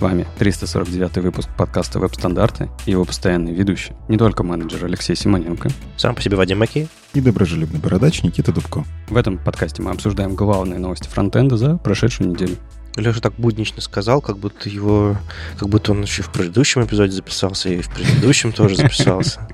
С вами 349 выпуск подкаста «Веб-стандарты» и его постоянный ведущий, не только менеджер Алексей Симоненко. Сам по себе Вадим Макеев. И доброжелюбный бородач Никита Дубко. В этом подкасте мы обсуждаем главные новости фронтенда за прошедшую неделю. Леша так буднично сказал, как будто его, как будто он еще в предыдущем эпизоде записался, и в предыдущем тоже записался.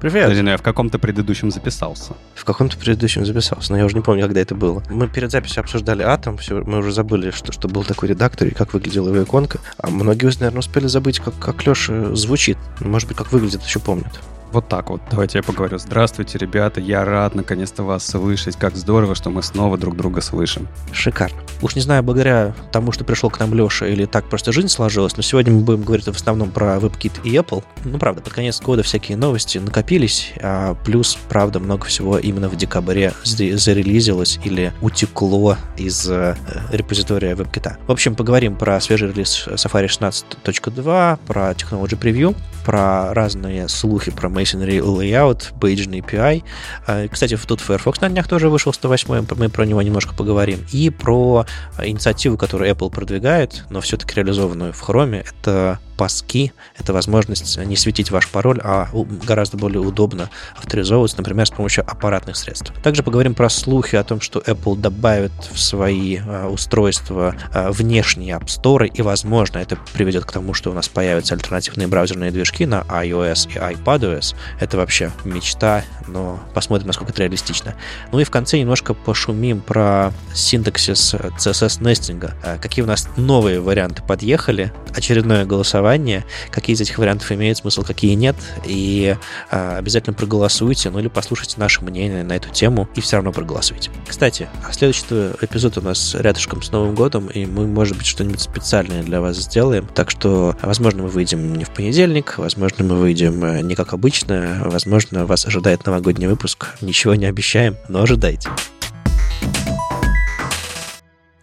Привет. Подожди, ну я в каком-то предыдущем записался. В каком-то предыдущем записался, но я уже не помню, когда это было. Мы перед записью обсуждали Атом, все, мы уже забыли, что, что был такой редактор и как выглядела его иконка. А многие, наверное, успели забыть, как, как Леша звучит. Может быть, как выглядит, еще помнят. Вот так вот. Давайте я поговорю. Здравствуйте, ребята. Я рад наконец-то вас слышать. Как здорово, что мы снова друг друга слышим. Шикарно. Уж не знаю, благодаря тому, что пришел к нам Леша, или так просто жизнь сложилась, но сегодня мы будем говорить в основном про WebKit и Apple. Ну, правда, под конец года всякие новости накопились, а плюс, правда, много всего именно в декабре зарелизилось или утекло из э, репозитория WebKit. В общем, поговорим про свежий релиз Safari 16.2, про Technology Preview, про разные слухи про Masonry Layout, Bayesian API. А, кстати, тут Firefox на днях тоже вышел 108 мы про него немножко поговорим. И про инициативу, которую Apple продвигает, но все-таки реализованную в Chrome, это паски. Это возможность не светить ваш пароль, а гораздо более удобно авторизовываться, например, с помощью аппаратных средств. Также поговорим про слухи о том, что Apple добавит в свои а, устройства а, внешние App Store, и, возможно, это приведет к тому, что у нас появятся альтернативные браузерные движки на iOS и iPadOS. Это вообще мечта, но посмотрим, насколько это реалистично. Ну и в конце немножко пошумим про синтаксис CSS-нестинга. А, какие у нас новые варианты подъехали. Очередное голосование голосование, какие из этих вариантов имеют смысл, какие нет, и э, обязательно проголосуйте, ну или послушайте наше мнение на эту тему и все равно проголосуйте. Кстати, следующий эпизод у нас рядышком с Новым годом, и мы, может быть, что-нибудь специальное для вас сделаем, так что, возможно, мы выйдем не в понедельник, возможно, мы выйдем э, не как обычно, возможно, вас ожидает новогодний выпуск, ничего не обещаем, но ожидайте.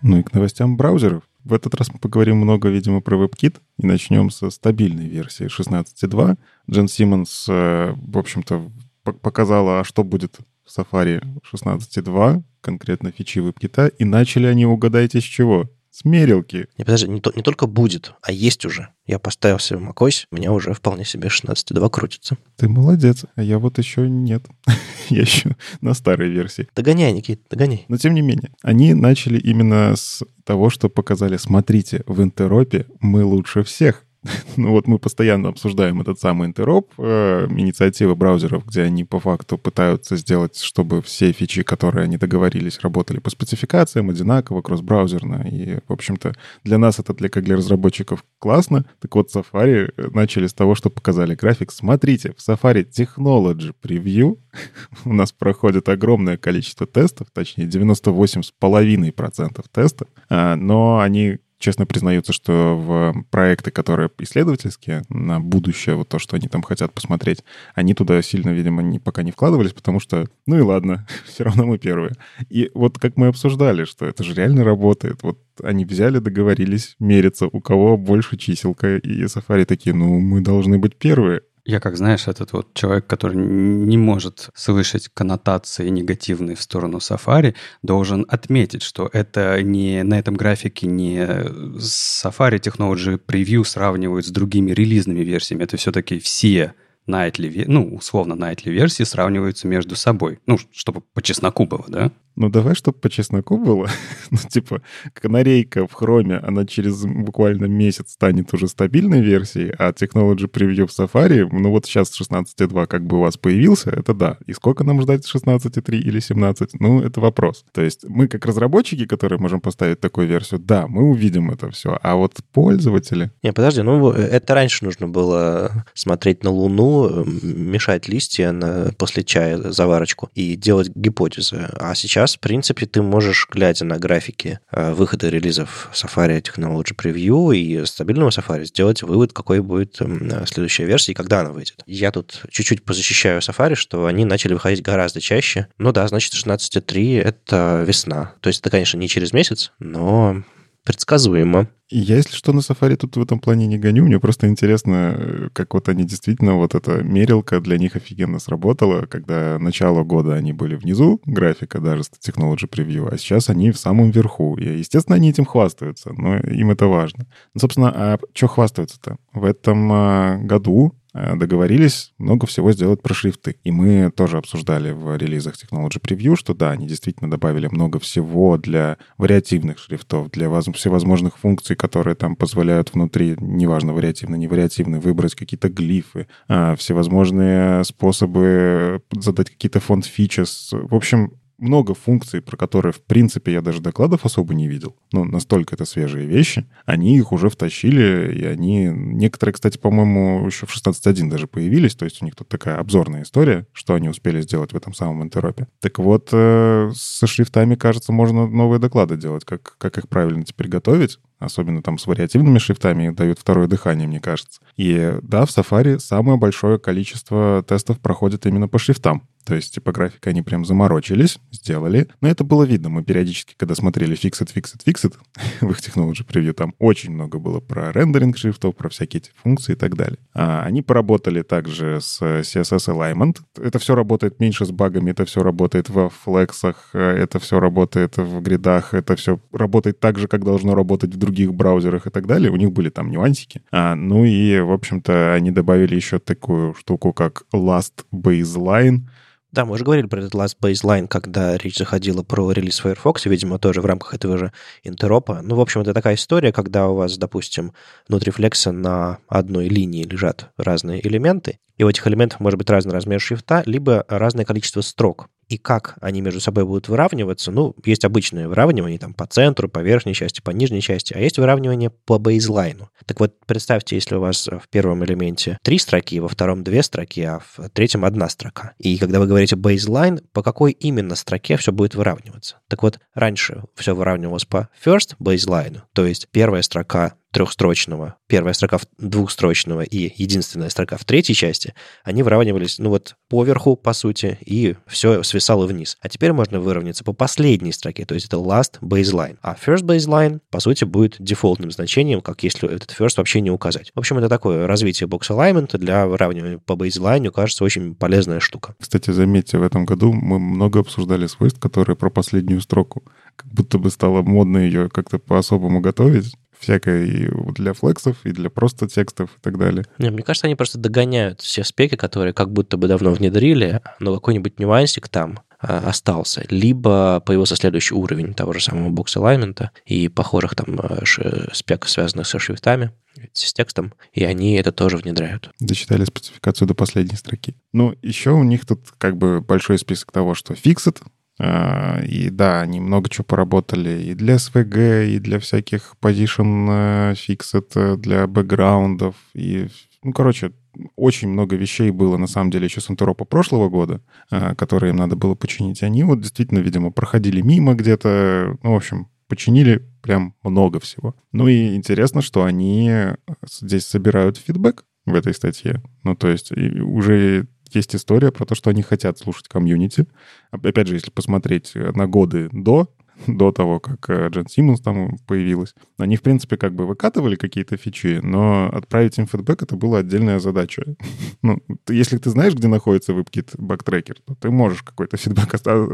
Ну и к новостям браузеров. В этот раз мы поговорим много, видимо, про WebKit и начнем со стабильной версии 16.2. Джен Симмонс, э, в общем-то, показала, а что будет в Safari 16.2, конкретно фичи WebKit, и начали они, угадайте, с чего? Смерилки. Не, подожди, не, то, не только будет, а есть уже. Я поставил себе macOS, у меня уже вполне себе 16.2 крутится. Ты молодец, а я вот еще нет. я еще на старой версии. Догоняй, Никит, догоняй. Но тем не менее, они начали именно с того, что показали, смотрите, в интеропе мы лучше всех. ну вот мы постоянно обсуждаем этот самый интероп, э, инициативы браузеров, где они по факту пытаются сделать, чтобы все фичи, которые они договорились, работали по спецификациям одинаково, кросс-браузерно. И, в общем-то, для нас это для, как для разработчиков классно. Так вот, Safari э, начали с того, что показали график. Смотрите, в Safari Technology Preview у нас проходит огромное количество тестов, точнее 98,5% тестов, а, но они честно признаются, что в проекты, которые исследовательские, на будущее, вот то, что они там хотят посмотреть, они туда сильно, видимо, не, пока не вкладывались, потому что, ну и ладно, все равно мы первые. И вот как мы обсуждали, что это же реально работает. Вот они взяли, договорились мериться, у кого больше чиселка, и Safari такие, ну, мы должны быть первые. Я, как знаешь, этот вот человек, который не может слышать коннотации негативные в сторону Safari, должен отметить, что это не на этом графике не Safari Technology Preview сравнивают с другими релизными версиями. Это все-таки все nightly, ну, условно, nightly версии сравниваются между собой. Ну, чтобы по чесноку было, да? Ну, давай, чтобы по чесноку было. ну, типа, канарейка в хроме, она через буквально месяц станет уже стабильной версией, а Technology Preview в Safari, ну вот сейчас 16.2 как бы у вас появился, это да. И сколько нам ждать 16.3 или 17? Ну, это вопрос. То есть мы как разработчики, которые можем поставить такую версию, да, мы увидим это все. А вот пользователи... Не, подожди, ну это раньше нужно было смотреть на Луну, мешать листья на, после чая заварочку и делать гипотезы. А сейчас сейчас, в принципе, ты можешь, глядя на графики э, выхода релизов Safari Technology Preview и стабильного Safari, сделать вывод, какой будет следующая версия и когда она выйдет. Я тут чуть-чуть позащищаю Safari, что они начали выходить гораздо чаще. Ну да, значит, 16.3 — это весна. То есть это, конечно, не через месяц, но Предсказуемо. Я, если что, на Safari тут в этом плане не гоню. Мне просто интересно, как вот они действительно, вот эта мерилка для них офигенно сработала, когда начало года они были внизу графика, даже Technology Preview, а сейчас они в самом верху. И, естественно, они этим хвастаются, но им это важно. Ну, собственно, а что хвастаются-то? В этом а, году Э, договорились много всего сделать про шрифты. И мы тоже обсуждали в релизах Technology Preview, что да, они действительно добавили много всего для вариативных шрифтов, для всевозможных функций, которые там позволяют внутри, неважно, вариативно, не вариативно, выбрать какие-то глифы, а, всевозможные способы задать какие-то фонд-фичес. В общем, много функций, про которые, в принципе, я даже докладов особо не видел. Ну, настолько это свежие вещи. Они их уже втащили, и они... Некоторые, кстати, по-моему, еще в 16.1 даже появились, то есть у них тут такая обзорная история, что они успели сделать в этом самом интеропе. Так вот, э, со шрифтами, кажется, можно новые доклады делать, как, как их правильно теперь готовить особенно там с вариативными шрифтами, дают второе дыхание, мне кажется. И да, в Safari самое большое количество тестов проходит именно по шрифтам. То есть типографика они прям заморочились, сделали. Но это было видно. Мы периодически, когда смотрели Fixit, Fixit, Fixit в их Technology Preview, там очень много было про рендеринг шрифтов, про всякие эти функции и так далее. А они поработали также с CSS Alignment. Это все работает меньше с багами, это все работает во флексах, это все работает в гридах, это все работает так же, как должно работать в других браузерах и так далее. У них были там нюансики. А, ну и, в общем-то, они добавили еще такую штуку, как Last Baseline — да, мы уже говорили про этот last baseline, когда речь заходила про релиз Firefox, и, видимо, тоже в рамках этого же интеропа. Ну, в общем, это такая история, когда у вас, допустим, внутри флекса на одной линии лежат разные элементы, и у этих элементов может быть разный размер шрифта, либо разное количество строк и как они между собой будут выравниваться, ну, есть обычное выравнивание там по центру, по верхней части, по нижней части, а есть выравнивание по бейзлайну. Так вот, представьте, если у вас в первом элементе три строки, во втором две строки, а в третьем одна строка. И когда вы говорите бейзлайн, по какой именно строке все будет выравниваться? Так вот, раньше все выравнивалось по first baseline, то есть первая строка трехстрочного, первая строка двухстрочного и единственная строка в третьей части, они выравнивались, ну вот, поверху, по сути, и все свисало вниз. А теперь можно выровняться по последней строке, то есть это last baseline. А first baseline, по сути, будет дефолтным значением, как если этот first вообще не указать. В общем, это такое развитие box alignment для выравнивания по baseline, кажется, очень полезная штука. Кстати, заметьте, в этом году мы много обсуждали свойств, которые про последнюю строку. Как будто бы стало модно ее как-то по-особому готовить всякое и для флексов, и для просто текстов и так далее. Не, мне кажется, они просто догоняют все спеки, которые как будто бы давно внедрили, но какой-нибудь нюансик там а, остался, либо появился следующий уровень того же самого бокс алаймента и похожих там а, спек, связанных со шрифтами, с текстом, и они это тоже внедряют. Дочитали спецификацию до последней строки. Ну, еще у них тут как бы большой список того, что фиксит, и да, они много чего поработали и для SVG, и для всяких position fixed, э, для бэкграундов. И, ну, короче, очень много вещей было, на самом деле, еще с Антуропа прошлого года, а, которые им надо было починить. Они вот действительно, видимо, проходили мимо где-то. Ну, в общем, починили прям много всего. Ну и интересно, что они здесь собирают фидбэк в этой статье. Ну, то есть уже есть история про то, что они хотят слушать комьюнити. Опять же, если посмотреть на годы до до того, как э, Джен Симмонс там появилась. Они, в принципе, как бы выкатывали какие-то фичи, но отправить им фидбэк — это была отдельная задача. ну, если ты знаешь, где находится WebKit bug tracker, то ты можешь какой-то фидбэк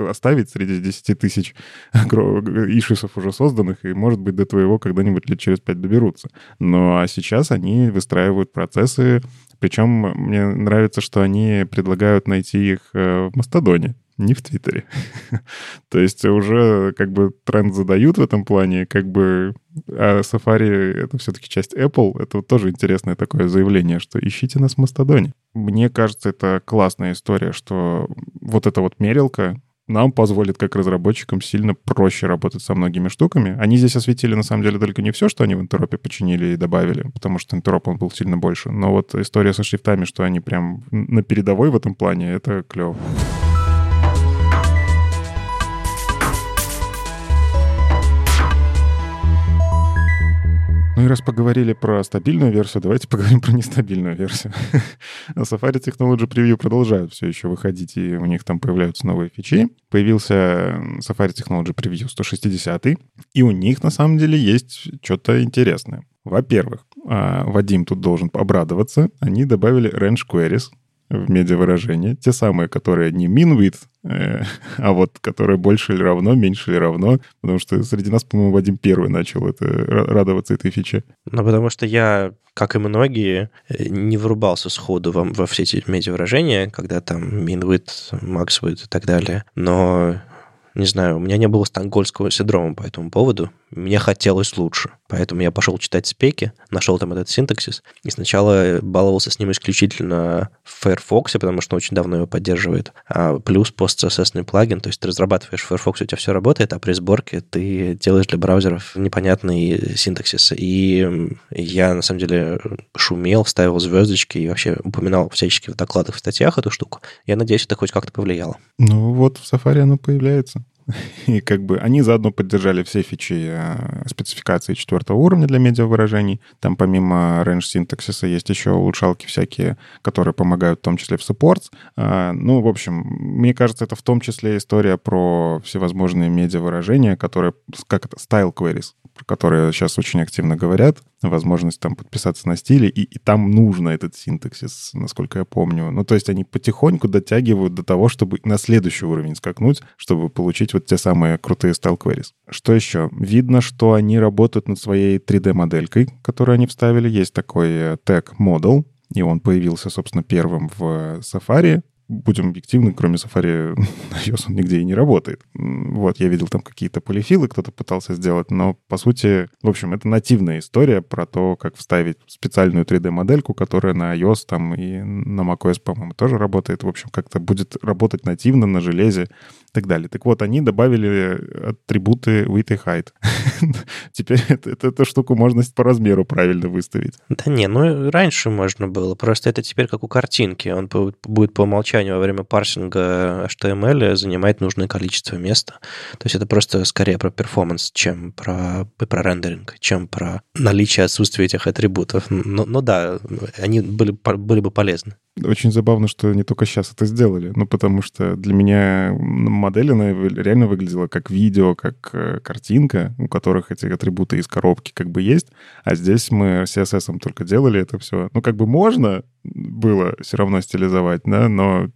оставить среди 10 тысяч issues ов уже созданных, и, может быть, до твоего когда-нибудь лет через 5 доберутся. Но а сейчас они выстраивают процессы, причем мне нравится, что они предлагают найти их э, в Мастодоне не в Твиттере. То есть уже как бы тренд задают в этом плане, как бы а Safari — это все-таки часть Apple. Это тоже интересное такое заявление, что ищите нас в Мастодоне. Мне кажется, это классная история, что вот эта вот мерилка нам позволит как разработчикам сильно проще работать со многими штуками. Они здесь осветили, на самом деле, только не все, что они в интеропе починили и добавили, потому что интероп он был сильно больше. Но вот история со шрифтами, что они прям на передовой в этом плане, это клево. Ну и раз поговорили про стабильную версию, давайте поговорим про нестабильную версию. Safari Technology Preview продолжают все еще выходить, и у них там появляются новые фичи. Появился Safari Technology Preview 160, и у них на самом деле есть что-то интересное. Во-первых, а, Вадим тут должен обрадоваться, они добавили range queries, в медиавыражения. Те самые, которые не min э, а вот которые больше или равно, меньше или равно. Потому что среди нас, по-моему, Вадим первый начал это, радоваться этой фиче. Ну, потому что я, как и многие, э, не врубался сходу во, во все эти медиавыражения, когда там min width, и так далее. Но не знаю, у меня не было стокгольмского синдрома по этому поводу. Мне хотелось лучше. Поэтому я пошел читать спеки, нашел там этот синтаксис. И сначала баловался с ним исключительно в Firefox, потому что очень давно его поддерживает. А плюс пост-CSS плагин. То есть ты разрабатываешь в Firefox, у тебя все работает, а при сборке ты делаешь для браузеров непонятный синтаксис. И я, на самом деле, шумел, ставил звездочки и вообще упоминал всячески в докладах, в статьях эту штуку. Я надеюсь, это хоть как-то повлияло. Ну вот в Safari оно появляется. И как бы они заодно поддержали все фичи э, спецификации четвертого уровня для медиавыражений. Там помимо range синтаксиса есть еще улучшалки всякие, которые помогают в том числе в supports. Э, ну, в общем, мне кажется, это в том числе история про всевозможные медиавыражения, которые, как это, style queries, про которые сейчас очень активно говорят возможность там подписаться на стиле, и, и там нужно этот синтаксис, насколько я помню. Ну, то есть они потихоньку дотягивают до того, чтобы на следующий уровень скакнуть, чтобы получить вот те самые крутые style queries. Что еще? Видно, что они работают над своей 3D-моделькой, которую они вставили. Есть такой тег model, и он появился, собственно, первым в Safari будем объективны, кроме Safari iOS он нигде и не работает. Вот, я видел там какие-то полифилы, кто-то пытался сделать, но, по сути, в общем, это нативная история про то, как вставить специальную 3D-модельку, которая на iOS там и на macOS, по-моему, тоже работает. В общем, как-то будет работать нативно на железе и так далее. Так вот, они добавили атрибуты width и height. Теперь эту штуку можно по размеру правильно выставить. Да не, ну раньше можно было. Просто это теперь как у картинки. Он будет по умолчанию во время парсинга HTML занимать нужное количество места. То есть это просто скорее про перформанс, чем про, про рендеринг, чем про наличие отсутствия этих атрибутов. Но, но да, они были, были бы полезны. Очень забавно, что не только сейчас это сделали. Ну, потому что для меня модель, она реально выглядела как видео, как э, картинка, у которых эти атрибуты из коробки как бы есть. А здесь мы CSS только делали это все. Ну, как бы можно было все равно стилизовать, да, но,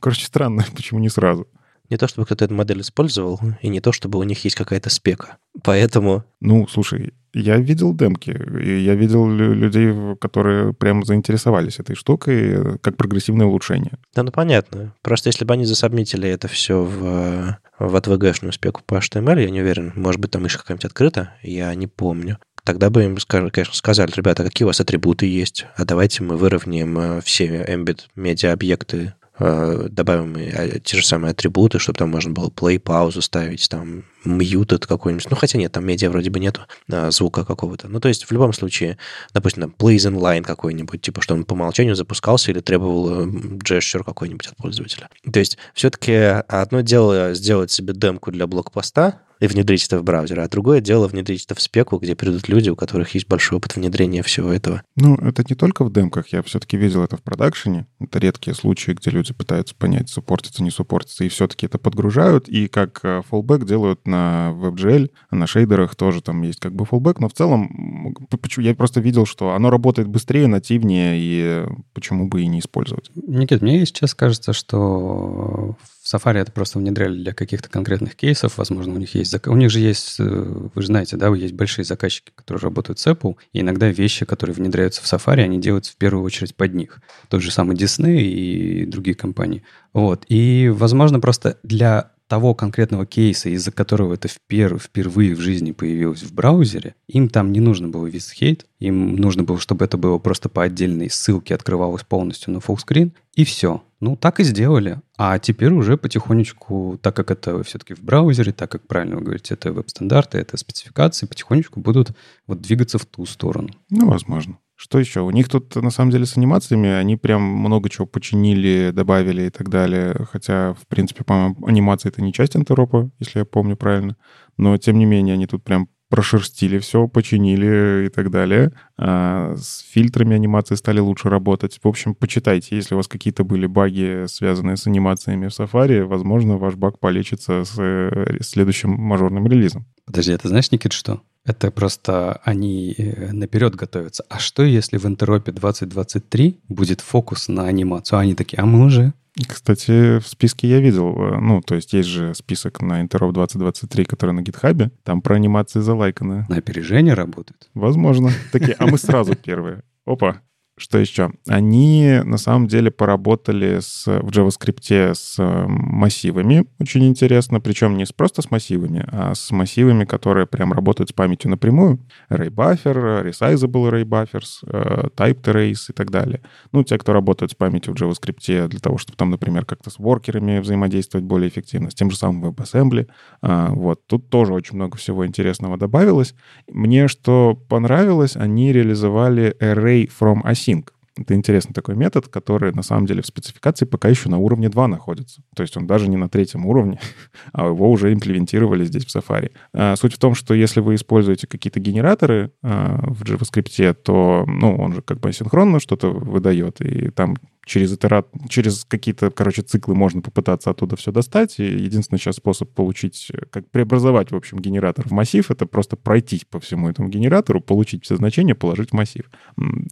короче, странно, почему не сразу. Не то, чтобы кто-то эту модель использовал, и не то, чтобы у них есть какая-то спека. Поэтому... Ну, слушай, я видел демки, и я видел людей, которые прямо заинтересовались этой штукой, как прогрессивное улучшение. Да, ну понятно. Просто если бы они засобмитили это все в, в ATVG-шную спеку по HTML, я не уверен, может быть, там еще какая-нибудь открыта, я не помню тогда бы им, конечно, сказали, ребята, какие у вас атрибуты есть, а давайте мы выровняем э, все Embed медиа объекты Э, добавим э, те же самые атрибуты, чтобы там можно было play, паузу ставить, там muted какой-нибудь. Ну, хотя нет, там медиа вроде бы нету а, звука какого-то. Ну, то есть в любом случае, допустим, там plays inline какой-нибудь, типа, что он по умолчанию запускался или требовал gesture какой-нибудь от пользователя. То есть все-таки одно дело сделать себе демку для блокпоста, и внедрить это в браузер, а другое дело внедрить это в спеку, где придут люди, у которых есть большой опыт внедрения всего этого. Ну, это не только в демках, я все-таки видел это в продакшене. Это редкие случаи, где люди пытаются понять, суппортится, не суппортится, и все-таки это подгружают, и как э, fallback делают на WebGL, на шейдерах тоже там есть как бы fallback, но в целом я просто видел, что оно работает быстрее, нативнее, и почему бы и не использовать. Никит, мне сейчас кажется, что в Safari это просто внедряли для каких-то конкретных кейсов. Возможно, у них есть... У них же есть, э, вы же знаете, да, есть большие заказчики, которые работают с Apple, и иногда вещи, которые внедряются в Safari, они делаются в первую очередь под них. Тот же самый Disney и другие компании. Вот. И, возможно, просто для того конкретного кейса, из-за которого это впер, впервые в жизни появилось в браузере, им там не нужно было визхейт, им нужно было, чтобы это было просто по отдельной ссылке открывалось полностью на фуллскрин, и все. Ну, так и сделали. А теперь уже потихонечку, так как это все-таки в браузере, так как правильно вы говорите, это веб-стандарты, это спецификации, потихонечку будут вот двигаться в ту сторону. Ну, возможно. Что еще? У них тут, на самом деле, с анимациями они прям много чего починили, добавили и так далее. Хотя, в принципе, по-моему, анимация — это не часть интеропа, если я помню правильно. Но, тем не менее, они тут прям прошерстили все, починили и так далее. А, с фильтрами анимации стали лучше работать. В общем, почитайте, если у вас какие-то были баги, связанные с анимациями в Safari, возможно, ваш баг полечится с э, следующим мажорным релизом. Подожди, это знаешь, Никит, что? Это просто они э, наперед готовятся. А что, если в Интеропе 2023 будет фокус на анимацию? А они такие, а мы уже кстати, в списке я видел, э, ну, то есть есть же список на Interop 2023, который на гитхабе, там про анимации залайканы. На опережение работают? Возможно. Такие, а мы сразу первые. Опа, что еще? Они на самом деле поработали с, в JavaScript с э, массивами, очень интересно, причем не с, просто с массивами, а с массивами, которые прям работают с памятью напрямую. Array Buffer, Resizable Array Buffers, э, Typed Arrays и так далее. Ну, те, кто работают с памятью в JavaScript для того, чтобы там, например, как-то с воркерами взаимодействовать более эффективно, с тем же самым WebAssembly. А, вот, тут тоже очень много всего интересного добавилось. Мне что понравилось, они реализовали Array from Async async. Это интересный такой метод, который на самом деле в спецификации пока еще на уровне 2 находится. То есть он даже не на третьем уровне, а его уже имплементировали здесь в Safari. А, суть в том, что если вы используете какие-то генераторы а, в JavaScript, то ну, он же как бы асинхронно что-то выдает, и там через итерат, через какие-то, короче, циклы можно попытаться оттуда все достать. И единственный сейчас способ получить, э, как преобразовать, в общем, генератор в массив, это просто пройтись по всему этому генератору, получить все значения, положить в массив.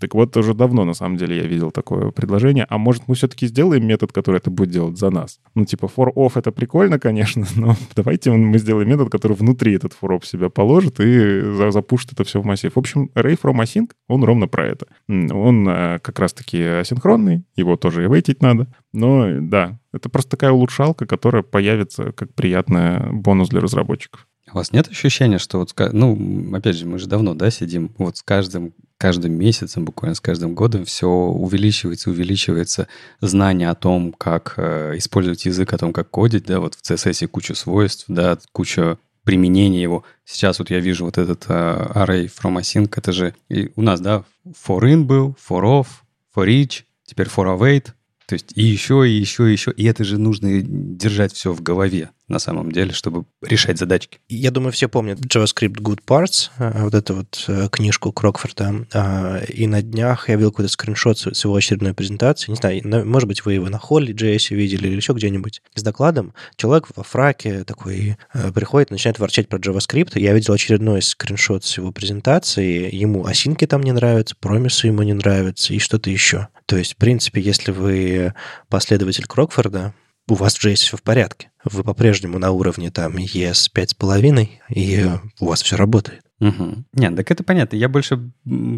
Так вот, уже давно, на самом деле, я видел такое предложение. А может, мы все-таки сделаем метод, который это будет делать за нас? Ну, типа, for off это прикольно, конечно, но давайте мы сделаем метод, который внутри этот for off себя положит и запушит это все в массив. В общем, Ray from Async, он ровно про это. Он э, как раз-таки асинхронный, его тоже и вейтить надо. Но да, это просто такая улучшалка, которая появится как приятный бонус для разработчиков. У вас нет ощущения, что вот, ну, опять же, мы же давно, да, сидим, вот с каждым, каждым месяцем, буквально с каждым годом все увеличивается, увеличивается знание о том, как э, использовать язык, о том, как кодить, да, вот в CSS куча свойств, да, куча применения его. Сейчас вот я вижу вот этот uh, array from async, это же и у нас, да, for in был, for off, for each, теперь for await, то есть и еще, и еще, и еще. И это же нужно держать все в голове на самом деле, чтобы решать задачки. Я думаю, все помнят JavaScript Good Parts, а, вот эту вот э, книжку Крокфорта. А, и на днях я видел какой-то скриншот с его очередной презентации. Не знаю, может быть, вы его на Холли JS видели или еще где-нибудь. С докладом человек во фраке такой э, приходит, начинает ворчать про JavaScript. Я видел очередной скриншот с его презентации. Ему осинки там не нравятся, промисы ему не нравятся и что-то еще. То есть, в принципе, если вы последователь Крокфорда, у вас в JS все в порядке. Вы по-прежнему на уровне там ES 5,5, и у вас все работает. Угу. Нет, так это понятно. Я больше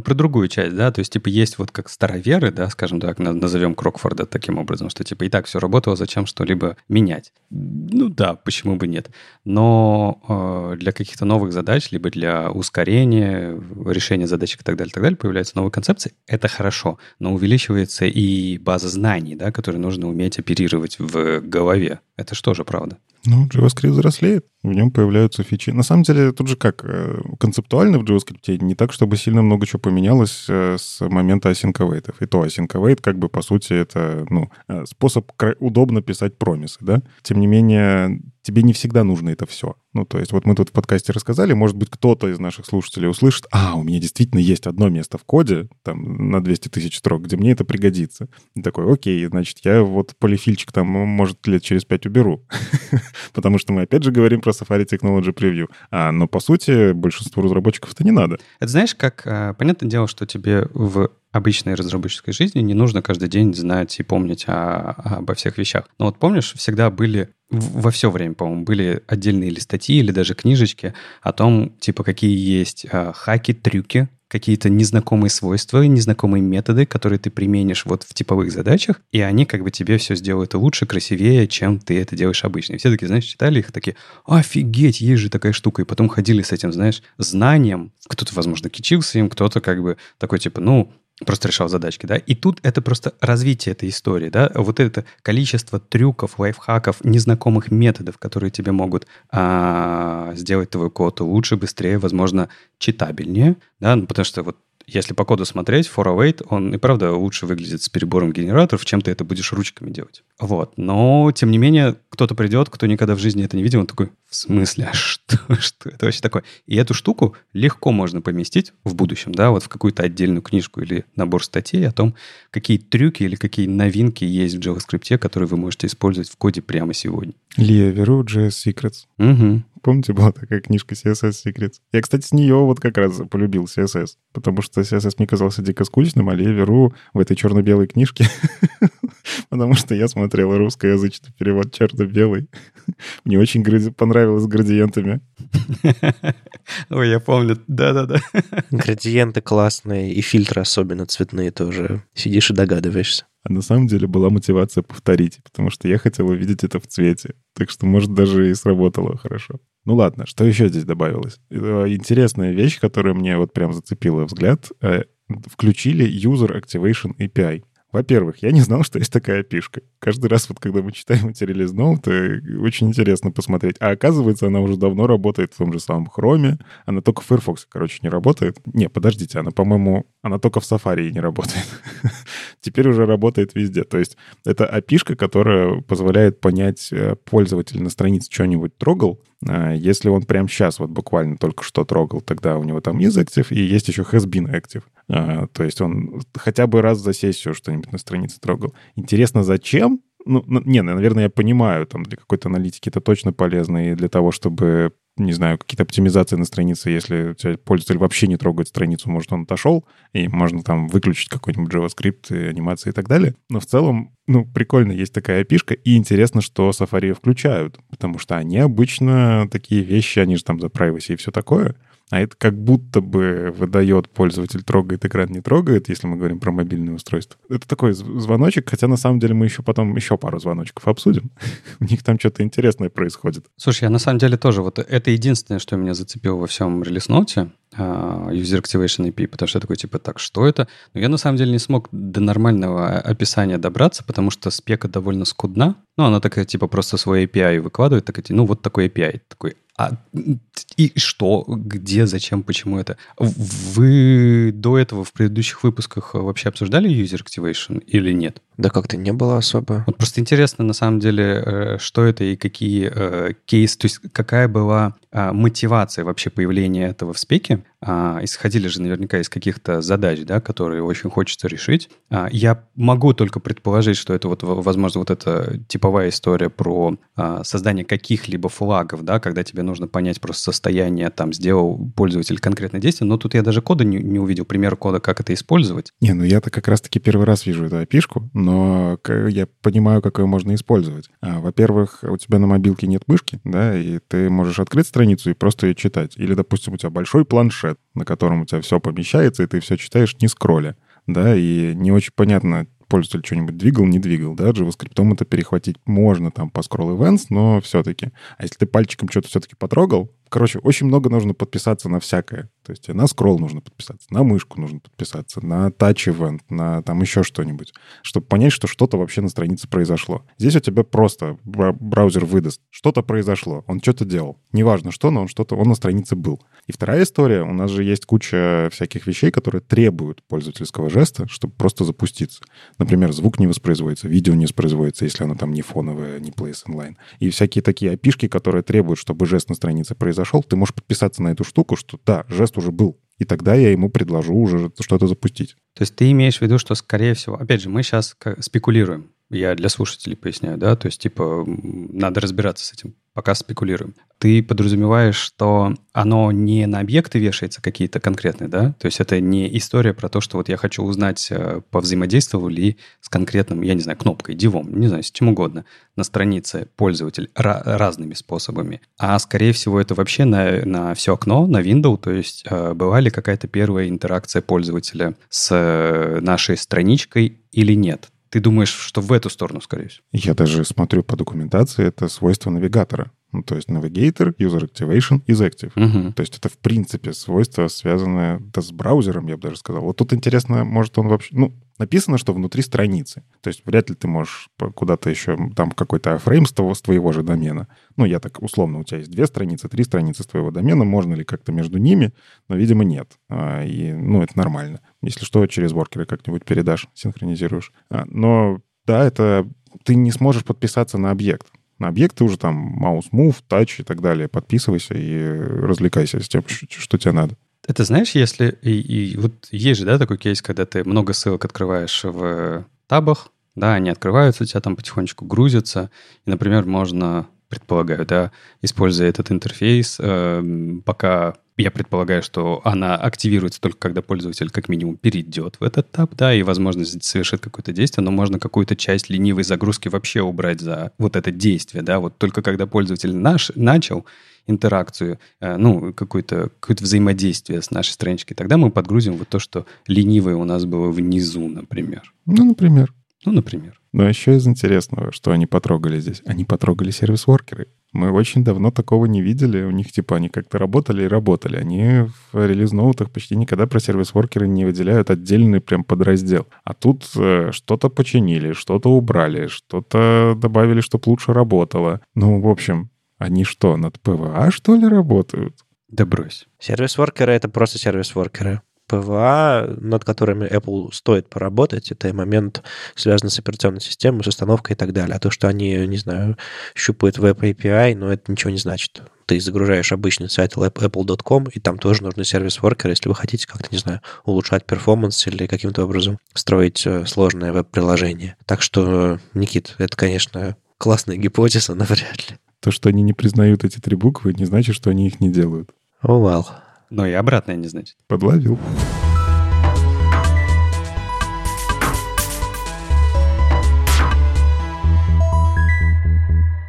про другую часть, да, то есть, типа, есть вот как староверы, да, скажем так, назовем Крокфорда таким образом, что, типа, и так все работало, зачем что-либо менять? Ну да, почему бы нет. Но э, для каких-то новых задач, либо для ускорения, решения задачек и так далее, так далее, появляются новые концепции. Это хорошо, но увеличивается и база знаний, да, которые нужно уметь оперировать в голове. Это что же правда? Ну, JavaScript взрослеет, в нем появляются фичи. На самом деле, тут же как, э, концептуально в JavaScript не так, чтобы сильно много чего поменялось э, с момента async. И то async await, как бы, по сути, это, ну, э, способ удобно писать промисы, да? Тем не менее, тебе не всегда нужно это все. Ну, то есть вот мы тут в подкасте рассказали, может быть, кто-то из наших слушателей услышит, а, у меня действительно есть одно место в коде, там, на 200 тысяч строк, где мне это пригодится. И такой, окей, значит, я вот полифильчик там, может, лет через пять уберу. Потому что мы, опять же, говорим про Safari Technology Preview. А, но, по сути, большинству разработчиков это не надо. Это знаешь, как... А, понятное дело, что тебе в обычной разработческой жизни не нужно каждый день знать и помнить о, обо всех вещах. Но вот помнишь, всегда были во все время, по-моему, были отдельные или статьи, или даже книжечки о том, типа, какие есть э, хаки, трюки, какие-то незнакомые свойства, незнакомые методы, которые ты применишь вот в типовых задачах, и они как бы тебе все сделают лучше, красивее, чем ты это делаешь обычно. И все таки знаешь, читали их, такие, офигеть, есть же такая штука, и потом ходили с этим, знаешь, знанием. Кто-то, возможно, кичился им, кто-то как бы такой, типа, ну, просто решал задачки, да, и тут это просто развитие этой истории, да, вот это количество трюков, лайфхаков, незнакомых методов, которые тебе могут а, сделать твой код лучше, быстрее, возможно, читабельнее, да, ну, потому что вот если по коду смотреть, for await, он и правда лучше выглядит с перебором генераторов, чем ты это будешь ручками делать. Вот. Но, тем не менее, кто-то придет, кто никогда в жизни это не видел, он такой, в смысле, а что, что это вообще такое? И эту штуку легко можно поместить в будущем, да, вот в какую-то отдельную книжку или набор статей о том, какие трюки или какие новинки есть в JavaScript, которые вы можете использовать в коде прямо сегодня. Лия Веру, JS Secrets. Угу. Помните, была такая книжка CSS Secrets? Я, кстати, с нее вот как раз полюбил CSS, потому что CSS мне казался дико скучным, а Лия Веру в этой черно-белой книжке, потому что я смотрел русскоязычный перевод черно-белый. Мне очень понравилось с градиентами. Ой, я помню, да-да-да. Градиенты классные, и фильтры особенно цветные тоже. Сидишь и догадываешься. А на самом деле была мотивация повторить, потому что я хотел увидеть это в цвете. Так что, может, даже и сработало хорошо. Ну ладно, что еще здесь добавилось? Интересная вещь, которая мне вот прям зацепила взгляд. Э, включили User Activation API. Во-первых, я не знал, что есть такая пишка. Каждый раз, вот когда мы читаем эти релиз то очень интересно посмотреть. А оказывается, она уже давно работает в том же самом Chrome. Она только в Firefox, короче, не работает. Не, подождите, она, по-моему, она только в Safari не работает. Теперь уже работает везде. То есть это API, которая позволяет понять, э, пользователь на странице что-нибудь трогал, а, если он прямо сейчас вот буквально только что трогал, тогда у него там is active, и есть еще has been active. А, то есть он хотя бы раз за сессию что-нибудь на странице трогал. Интересно, зачем? Ну, не, наверное, я понимаю, там для какой-то аналитики это точно полезно, и для того, чтобы не знаю, какие-то оптимизации на странице, если у тебя пользователь вообще не трогает страницу, может, он отошел, и можно там выключить какой-нибудь JavaScript, и анимации и так далее. Но в целом, ну, прикольно, есть такая опишка, и интересно, что Safari включают, потому что они обычно такие вещи, они же там за privacy и все такое, а это как будто бы выдает пользователь трогает экран, не трогает, если мы говорим про мобильное устройство. Это такой звоночек, хотя на самом деле мы еще потом еще пару звоночков обсудим. У них там что-то интересное происходит. Слушай, я на самом деле тоже, вот это единственное, что меня зацепило во всем релиз-ноте, а, User Activation API, потому что я такой, типа, так, что это? Но я на самом деле не смог до нормального описания добраться, потому что спека довольно скудна. Ну, она такая, типа, просто свой API выкладывает, такая, ну, вот такой API. Такой, а и что, где, зачем, почему это? Вы до этого в предыдущих выпусках вообще обсуждали User Activation или нет? Да как-то не было особо. Вот просто интересно, на самом деле, э, что это и какие э, кейсы, то есть какая была э, мотивация вообще появления этого в спеке. Э, исходили же наверняка из каких-то задач, да, которые очень хочется решить. Э, я могу только предположить, что это вот, возможно, вот эта типовая история про э, создание каких-либо флагов, да, когда тебе нужно понять просто состояние, там, сделал пользователь конкретное действие, но тут я даже кода не, не увидел, пример кода, как это использовать. Не, ну я-то как раз-таки первый раз вижу эту опишку, но я понимаю, как ее можно использовать. А, во-первых, у тебя на мобилке нет мышки, да, и ты можешь открыть страницу и просто ее читать. Или, допустим, у тебя большой планшет, на котором у тебя все помещается, и ты все читаешь не скролля да, и не очень понятно, пользователь что-нибудь двигал, не двигал, да, JavaScript это перехватить можно там по scroll events, но все-таки. А если ты пальчиком что-то все-таки потрогал, короче, очень много нужно подписаться на всякое. То есть на скролл нужно подписаться, на мышку нужно подписаться, на event, на там еще что-нибудь, чтобы понять, что что-то вообще на странице произошло. Здесь у тебя просто браузер выдаст, что-то произошло, он что-то делал. Неважно что, но он что-то, он на странице был. И вторая история, у нас же есть куча всяких вещей, которые требуют пользовательского жеста, чтобы просто запуститься. Например, звук не воспроизводится, видео не воспроизводится, если оно там не фоновое, не place inline. И всякие такие опишки, которые требуют, чтобы жест на странице произошел, ты можешь подписаться на эту штуку, что да, жест уже был. И тогда я ему предложу уже что-то запустить. То есть ты имеешь в виду, что, скорее всего, опять же, мы сейчас спекулируем. Я для слушателей поясняю, да, то есть, типа, надо разбираться с этим пока спекулируем. Ты подразумеваешь, что оно не на объекты вешается какие-то конкретные, да? То есть это не история про то, что вот я хочу узнать, э, повзаимодействовал ли с конкретным, я не знаю, кнопкой, дивом, не знаю, с чем угодно, на странице пользователь разными способами. А скорее всего это вообще на, на все окно, на Windows, то есть э, была ли какая-то первая интеракция пользователя с э, нашей страничкой или нет? Ты думаешь, что в эту сторону, скорее всего? Я даже смотрю по документации, это свойство навигатора. Ну, то есть Navigator, User Activation is Active. Угу. То есть это, в принципе, свойство, связанное да, с браузером, я бы даже сказал. Вот тут интересно, может он вообще... Ну, написано, что внутри страницы. То есть вряд ли ты можешь куда-то еще, там какой-то фрейм с, с твоего же домена. Ну, я так условно, у тебя есть две страницы, три страницы с твоего домена, можно ли как-то между ними, но, видимо, нет. А, и, ну, это нормально. Если что, через воркеры как-нибудь передашь, синхронизируешь. А, но, да, это ты не сможешь подписаться на объект. На объект ты уже там маус move, touch и так далее. Подписывайся и развлекайся с тем, что тебе надо. Это знаешь, если... И, и вот есть же, да, такой кейс, когда ты много ссылок открываешь в табах, да, они открываются, у тебя там потихонечку грузятся, и, например, можно, предполагаю, да, используя этот интерфейс, э, пока я предполагаю, что она активируется только когда пользователь как минимум перейдет в этот таб, да, и, возможно, совершит какое-то действие, но можно какую-то часть ленивой загрузки вообще убрать за вот это действие, да, вот только когда пользователь наш начал, интеракцию, э, ну, какое-то какое взаимодействие с нашей страничкой, тогда мы подгрузим вот то, что ленивое у нас было внизу, например. Ну, например. Ну, например. Но еще из интересного, что они потрогали здесь. Они потрогали service worker ы. Мы очень давно такого не видели. У них, типа, они как-то работали и работали. Они в release note ах почти никогда про service worker ы не выделяют отдельный прям подраздел. А тут э, что-то починили, что-то убрали, что-то добавили, чтобы лучше работало. Ну, в общем, они что, над PWA, что ли, работают? Да брось. Сервис-воркеры — это просто service worker ы. PWA, над которыми Apple стоит поработать, это момент, связанный с операционной системой, с установкой и так далее. А то, что они, не знаю, щупают веб API, но это ничего не значит. Ты загружаешь обычный сайт apple.com, и там тоже нужны service worker ы, если вы хотите как-то, не знаю, улучшать performance или каким-то образом строить э, сложное веб-приложение. Так что, Никит, это, конечно, классная гипотеза, но вряд ли. То, что они не признают эти три буквы, не значит, что они их не делают. О, oh, well. Но и обратное не значит. Подловил.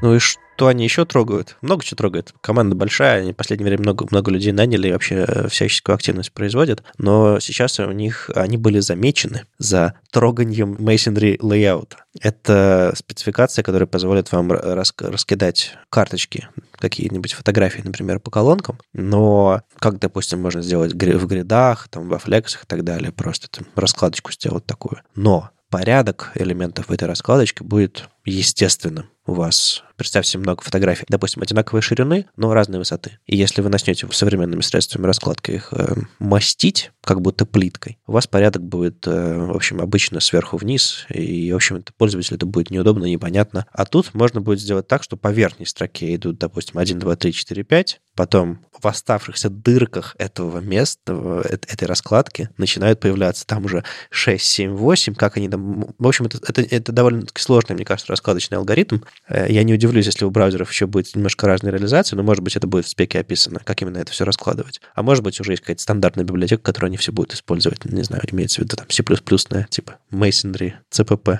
Ну и что? Что они еще трогают? Много чего трогают. Команда большая, они в последнее время много, много людей наняли и вообще э, всяческую активность производят. Но сейчас у них они были замечены за троганием masonry layout. Это спецификация, которая позволит вам рас, раскидать карточки, какие-нибудь фотографии, например, по колонкам, но как, допустим, можно сделать в гридах, там, во флексах и так далее, просто там, раскладочку сделать такую. Но порядок элементов в этой раскладочке будет естественным у вас, представьте много фотографий, допустим, одинаковой ширины, но разной высоты. И если вы начнете современными средствами раскладки их э, мастить, как будто плиткой, у вас порядок будет, э, в общем, обычно сверху вниз, и, в общем, пользователю это будет неудобно, непонятно. А тут можно будет сделать так, что по верхней строке идут, допустим, 1, 2, 3, 4, 5, потом в оставшихся дырках этого места, этой раскладки, начинают появляться там уже 6, 7, 8, как они там... В общем, это, это, это довольно-таки сложный, мне кажется, раскладочный алгоритм. Э, я не удивлюсь, если у браузеров еще будет немножко разная реализация, но, может быть, это будет в спеке описано, как именно это все раскладывать. А может быть, уже есть какая-то стандартная библиотека, которую они все будут использовать. Не знаю, имеется в виду там C++, типа Masonry, CPP.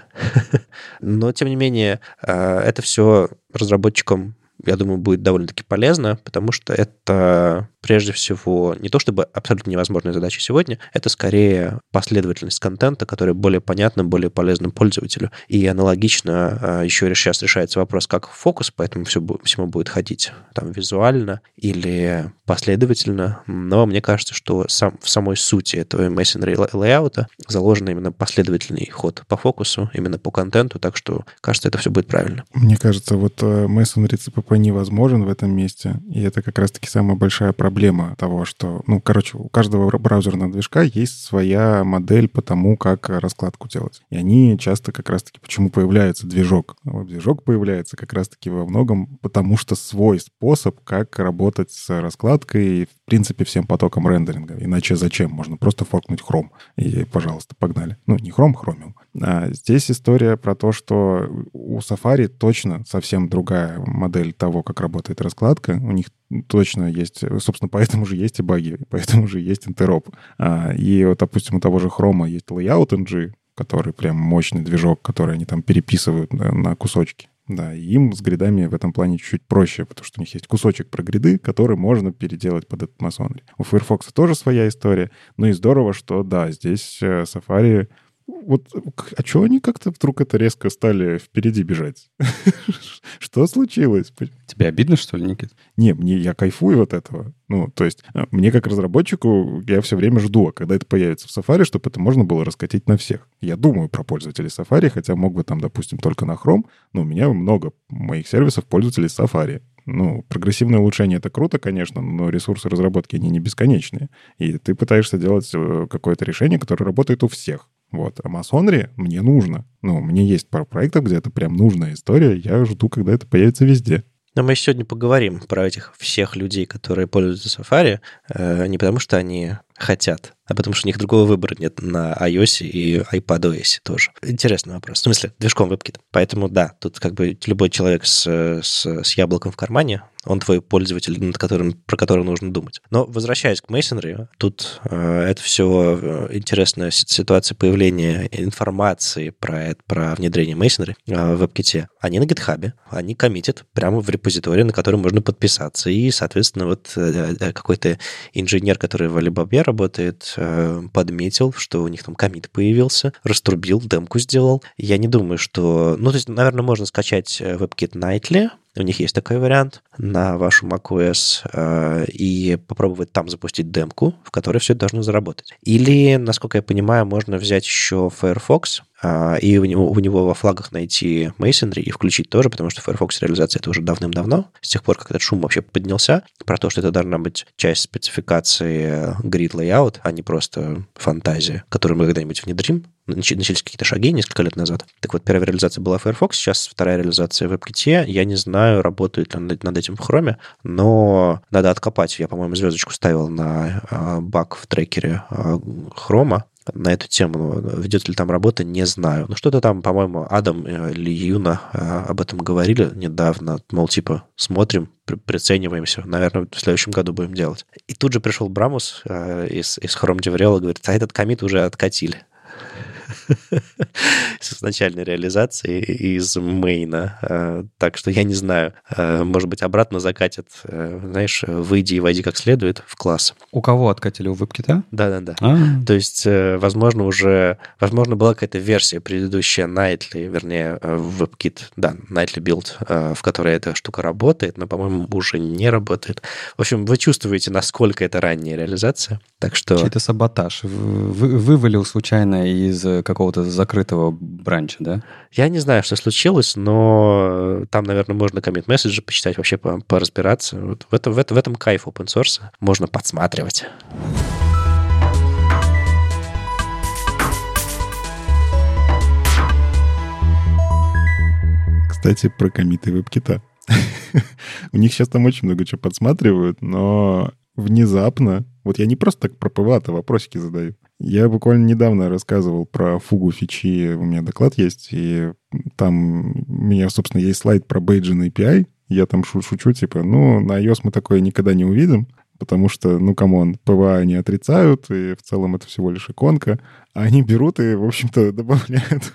Но, тем не менее, э, это все разработчикам я думаю, будет довольно-таки полезно, потому что это прежде всего не то чтобы абсолютно невозможная задача сегодня, это скорее последовательность контента, которая более понятна, более полезна пользователю. И аналогично а, еще сейчас решается вопрос, как фокус, поэтому все, всему будет ходить там визуально или последовательно. Но мне кажется, что сам, в самой сути этого masonry лейаута заложен именно последовательный ход по фокусу, именно по контенту, так что, кажется, это все будет правильно. Мне кажется, вот э, masonry CPP невозможен в этом месте, и это как раз-таки самая большая проблема проблема того, что, ну, короче, у каждого браузерного движка есть своя модель по тому, как раскладку делать. И они часто как раз-таки, почему появляется движок? Движок появляется как раз-таки во многом потому, что свой способ, как работать с раскладкой и, в принципе, всем потоком рендеринга. Иначе зачем? Можно просто форкнуть Chrome. И, пожалуйста, погнали. Ну, не Chrome, Chromium. А здесь история про то, что у Safari точно совсем другая модель того, как работает раскладка. У них точно есть, собственно, поэтому же есть и баги, поэтому же есть интероп. А, и вот, допустим, у того же Chrome есть Layout NG, который прям мощный движок, который они там переписывают на, кусочки. Да, им с гридами в этом плане чуть-чуть проще, потому что у них есть кусочек про гриды, который можно переделать под этот масонри. У Firefox тоже своя история, но и здорово, что да, здесь э, Safari вот, а что они как-то вдруг это резко стали впереди бежать? Что случилось? Тебе обидно, что ли, Никит? Не, мне, я кайфую от этого. Ну, то есть, э, мне как разработчику, я все время жду, а когда это появится в Safari, чтобы это можно было раскатить на всех. Я думаю про пользователей Safari, хотя мог бы там, допустим, только на Chrome, но у меня много моих сервисов пользователей Safari. Ну, прогрессивное улучшение — это круто, конечно, но ресурсы разработки, они не бесконечные. И ты пытаешься делать э, какое-то решение, которое работает у всех. Вот. А Масонри мне нужно. Ну, мне есть пару проектов, где это прям нужная история. Я жду, когда это появится везде. Но мы сегодня поговорим про этих всех людей, которые пользуются Safari, э, не потому что они хотят, а потому что у них другого выбора нет на iOS и iPadOS тоже. Интересный вопрос. В смысле, движком WebKit. Поэтому да, тут как бы любой человек с, с, с яблоком в кармане, он твой пользователь, над которым, про которого нужно думать. Но возвращаясь к Masonry, тут э, это все э, интересная ситуация появления информации про, это, про внедрение Masonry э, в WebKit. Они на GitHub, они коммитят прямо в репозитории, на который можно подписаться. И, соответственно, вот э, э какой-то инженер, который в Alibaba работает, э, подметил, что у них там комит появился, раструбил, демку сделал. Я не думаю, что... Ну, то есть, наверное, можно скачать э, WebKit Nightly, у них есть такой вариант на вашу macOS э, и попробовать там запустить демку, в которой все это должно заработать. Или, насколько я понимаю, можно взять еще Firefox э, и у него, у него во флагах найти Masonry и включить тоже, потому что Firefox реализация это уже давным-давно, с тех пор, как этот шум вообще поднялся, про то, что это должна быть часть спецификации grid layout, а не просто фантазия, которую мы когда-нибудь внедрим, начались какие-то шаги несколько лет назад. Так вот, первая реализация была Firefox, сейчас вторая реализация в WebKit. Я не знаю, работает ли над, этим в Chrome, но надо откопать. Я, по-моему, звездочку ставил на э, баг в трекере э, Chrome на эту тему. Ведет ли там работа, не знаю. Ну, что-то там, по-моему, Адам э, или Юна э, об этом говорили недавно. Мол, типа, смотрим, прицениваемся. Наверное, в следующем году будем делать. И тут же пришел Брамус э, из, из Chrome DevRel и говорит, а этот комит уже откатили. с изначальной реализации из мейна. А, так что я не знаю. А, может быть, обратно закатят, э, знаешь, выйди и войди как следует в класс. У кого откатили? У WebKit? Да-да-да. А. То есть, э, возможно, уже... Возможно, была какая-то версия предыдущая Nightly, вернее, э, WebKit, да, Nightly Build, в которой эта штука работает, но, по-моему, уже не работает. В общем, вы чувствуете, насколько это ранняя реализация. Так что... Чей-то саботаж. Вы, вывалил случайно из какого-то закрытого бранча, да? Я не знаю, что случилось, но там, наверное, можно коммент-месседжи почитать, вообще поразбираться. Вот в, этом, в, этом, в этом кайф open source. Можно подсматривать. Кстати, про комиты веб-кита. У них сейчас там очень много чего подсматривают, но внезапно, вот я не просто так про ПВА-то вопросики задаю, я буквально недавно рассказывал про фугу фичи, у меня доклад есть, и там у меня, собственно, есть слайд про Badging API. Я там шу шучу, типа, ну, на iOS мы такое никогда не увидим, потому что, ну, come on, PWA они отрицают, и в целом это всего лишь иконка. А они берут и, в общем-то, добавляют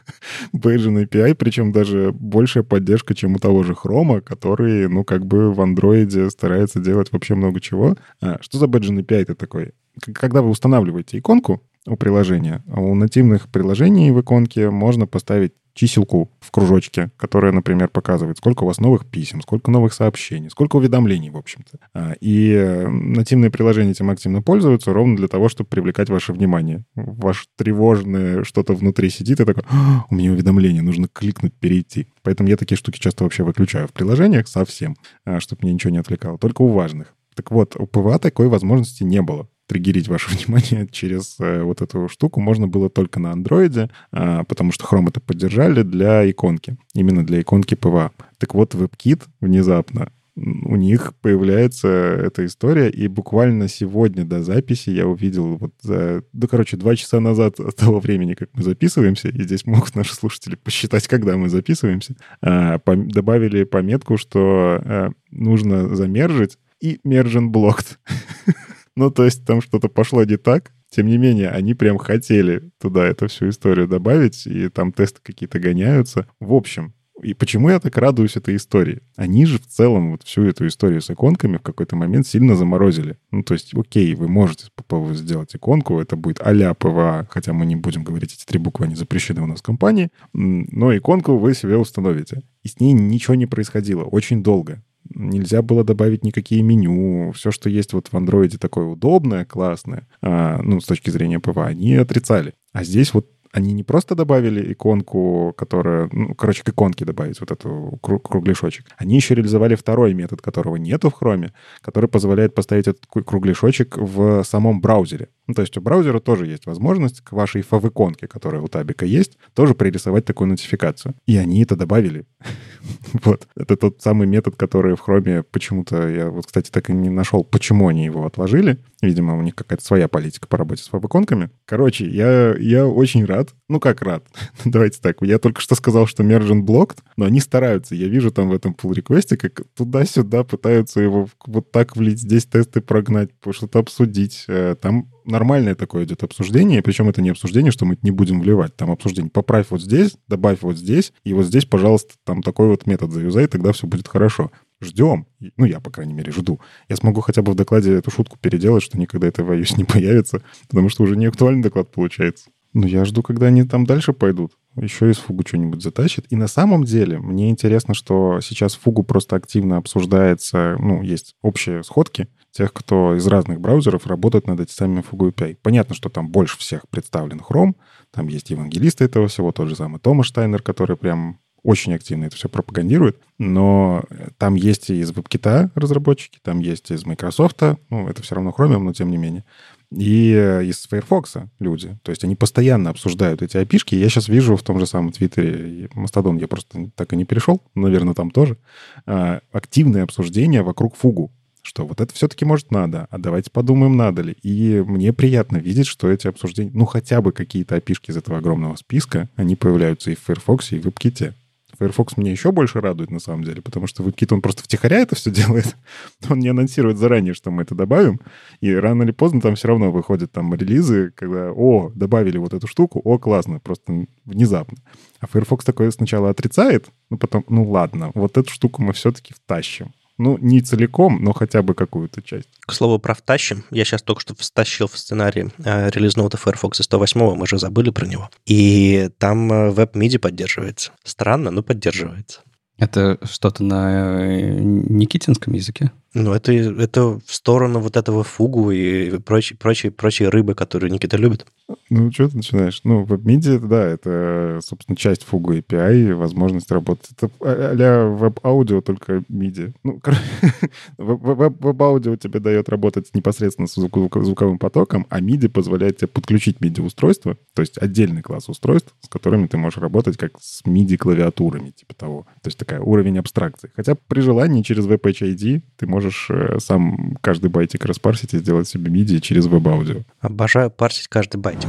Badging API, причем даже большая поддержка, чем у того же Chrome, который, ну, как бы в Android старается делать вообще много чего. А, что за Badging API это такой? Когда вы устанавливаете иконку, у приложения. А у нативных приложений в иконке можно поставить чиселку в кружочке, которая, например, показывает, сколько у вас новых писем, сколько новых сообщений, сколько уведомлений, в общем-то. А, и э, нативные приложения этим активно пользуются ровно для того, чтобы привлекать ваше внимание. Ваше тревожное что-то внутри сидит и такое, «А, у меня уведомление, нужно кликнуть, перейти. Поэтому я такие штуки часто вообще выключаю в приложениях совсем, чтобы меня ничего не отвлекало. Только у важных. Так вот, у PWA такой возможности не было триггерить ваше внимание через э, вот эту штуку можно было только на андроиде, э, потому что Chrome это поддержали для иконки, именно для иконки PWA. Так вот, WebKit внезапно у них появляется эта история, и буквально сегодня до записи я увидел вот за, ну, короче, два часа назад от того времени, как мы записываемся, и здесь могут наши слушатели посчитать, когда мы записываемся, э, добавили пометку, что э, нужно замержить и merge blocked. Ну, то есть там что-то пошло не так. Тем не менее, они прям хотели туда эту всю историю добавить, и там тесты какие-то гоняются. В общем, И почему я так радуюсь этой истории? Они же в целом вот всю эту историю с иконками в какой-то момент сильно заморозили. Ну, то есть, окей, вы можете сделать иконку, это будет а-ля PWA, хотя мы не будем говорить эти три буквы, они запрещены у нас в компании, но иконку вы себе установите. И с ней ничего не происходило очень долго. Нельзя было добавить никакие меню. Все, что есть вот в андроиде такое удобное, классное, а, ну, с точки зрения PWA, они отрицали. А здесь вот они не просто добавили иконку, которая, ну, короче, к иконке добавить вот эту кругляшочек. Они еще реализовали второй метод, которого нету в Chrome, который позволяет поставить этот кругляшочек в самом браузере. Ну, то есть у браузера тоже есть возможность к вашей фав-иконке, которая у табика есть, тоже пририсовать такую нотификацию. И они это добавили. вот. Это тот самый метод, который в Chrome почему-то... Я вот, кстати, так и не нашел, почему они его отложили. Видимо, у них какая-то своя политика по работе с фав-иконками. Короче, я, я очень рад. Ну, как рад? Давайте так. Я только что сказал, что Mergent blocked, но они стараются. Я вижу там в этом pull реквесте как туда-сюда пытаются его вот так влить, здесь тесты прогнать, что-то обсудить. Э, там нормальное такое идет обсуждение, причем это не обсуждение, что мы не будем вливать. Там обсуждение. Поправь вот здесь, добавь вот здесь, и вот здесь, пожалуйста, там такой вот метод заюзай, тогда все будет хорошо. Ждем. Ну, я, по крайней мере, жду. Я смогу хотя бы в докладе эту шутку переделать, что никогда это iOS не появится, потому что уже не актуальный доклад получается. Ну, я жду, когда они там дальше пойдут. Еще из фугу что-нибудь затащит. И на самом деле мне интересно, что сейчас фугу просто активно обсуждается, ну, есть общие сходки, тех, кто из разных браузеров работает над этими самыми Fugu API. Понятно, что там больше всех представлен Chrome, там есть евангелисты этого всего, тот же самый Тома Штайнер, который прям очень активно это все пропагандирует, но там есть и из WebKit разработчики, там есть и из Microsoft, ну, это все равно Chromium, но тем не менее, и из Firefox люди. То есть они постоянно обсуждают эти опишки. Я сейчас вижу в том же самом Твиттере, Мастодон я просто так и не перешел, наверное, там тоже, а, активное обсуждение вокруг фугу что вот это все-таки может надо, а давайте подумаем, надо ли. И мне приятно видеть, что эти обсуждения, ну хотя бы какие-то опишки из этого огромного списка, они появляются и в Firefox, и в WebKit. Firefox меня еще больше радует, на самом деле, потому что WebKit, он просто втихаря это все делает. Он не анонсирует заранее, что мы это добавим, и рано или поздно там все равно выходят там релизы, когда, о, добавили вот эту штуку, о, классно, просто внезапно. А Firefox такое сначала отрицает, ну потом, ну ладно, вот эту штуку мы все-таки втащим. Ну, не целиком, но хотя бы какую-то часть. К слову про втащим. Я сейчас только что втащил в сценарий э, релиз ноута Firefox 108, мы же забыли про него. И там э, веб-миди поддерживается. Странно, но поддерживается. Это что-то на э, никитинском языке? Ну, это, это в сторону вот этого фугу и прочей, прочей, прочей рыбы, которую Никита любит. Ну, что ты начинаешь? Ну, Web MIDI, да, это, собственно, часть Fugu API, возможность работать. Это а-ля веб-аудио, только MIDI. Ну, веб-аудио тебе дает работать непосредственно с звуковым потоком, а MIDI позволяет тебе подключить MIDI-устройство, то есть отдельный класс устройств, с которыми ты можешь работать как с MIDI-клавиатурами, типа того. То есть такая уровень абстракции. Хотя при желании через WebHID ты можешь можешь э, сам каждый байтик распарсить и сделать себе MIDI через веб-аудио. Обожаю парсить каждый байтик.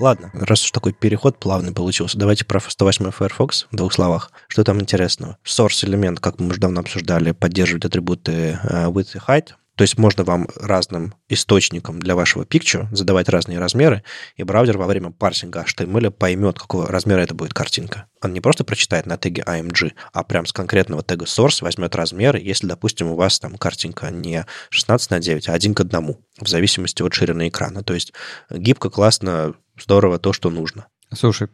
Ладно, раз уж такой переход плавный получился, давайте про 108 Firefox в двух словах. Что там интересного? Source элемент, как мы уже давно обсуждали, поддерживает атрибуты э, width и height. То есть можно вам разным источникам для вашего picture задавать разные размеры, и браузер во время парсинга HTML поймет, какого размера это будет картинка. Он не просто прочитает на теге AMG, а прям с конкретного тега source возьмет размеры, если, допустим, у вас там картинка не 16 на 9, а 1 к 1, в зависимости от ширины экрана. То есть гибко, классно, здорово, то, что нужно. Слушай,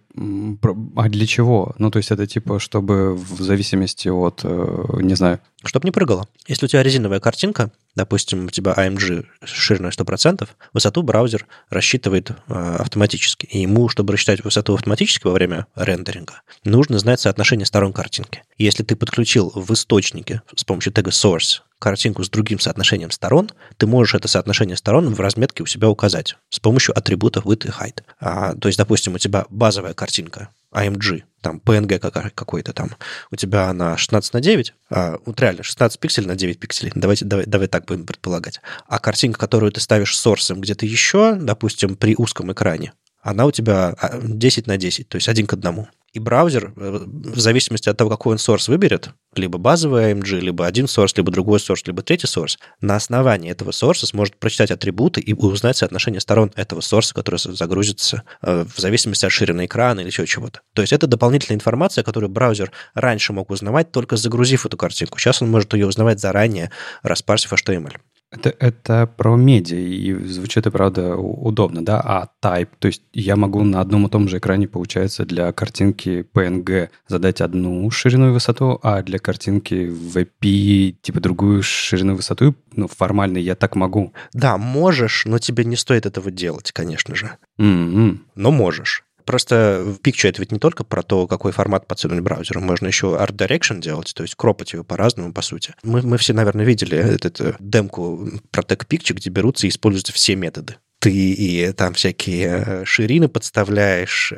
а для чего? Ну, то есть это типа, чтобы в зависимости от, э, не знаю... Чтобы не прыгало. Если у тебя резиновая картинка, допустим, у тебя AMG шириной 100%, высоту браузер рассчитывает э, автоматически. И ему, чтобы рассчитать высоту автоматически во время рендеринга, нужно знать соотношение сторон картинки. Если ты подключил в источнике с помощью тега source картинку с другим соотношением сторон, ты можешь это соотношение сторон в разметке у себя указать с помощью атрибутов width и height. А, то есть, допустим, у тебя базовая картинка AMG, там PNG какой-то там, у тебя она 16 на 9, а, вот реально 16 пикселей на 9 пикселей, давайте, давай, давай так будем предполагать. А картинка, которую ты ставишь сорсом где-то еще, допустим, при узком экране, она у тебя 10 а, на 10, то есть один к одному. И браузер, э, в зависимости от того, какой он source выберет, либо базовый AMG, либо один source, либо другой source, либо третий source, на основании этого source сможет прочитать атрибуты и узнать соотношение сторон этого source, который загрузится э, в зависимости от ширины экрана или еще чего-то. То есть это дополнительная информация, которую браузер раньше мог узнавать, только загрузив эту картинку. Сейчас он может ее узнавать заранее, распарсив HTML. Это, это про медиа, и звучит, и правда, удобно, да? А type, то есть я могу на одном и том же экране, получается, для картинки PNG задать одну ширину и высоту, а для картинки VP, типа, другую ширину и высоту, ну, формально я так могу. Да, можешь, но тебе не стоит этого делать, конечно же. Mm-hmm. Но можешь. Просто в Picture это ведь не только про то, какой формат подсунуть браузеру. Можно еще Art Direction делать, то есть кропать его по-разному, по сути. Мы, мы все, наверное, видели эту демку про Tech Picture, где берутся и используются все методы ты и там всякие э, ширины подставляешь,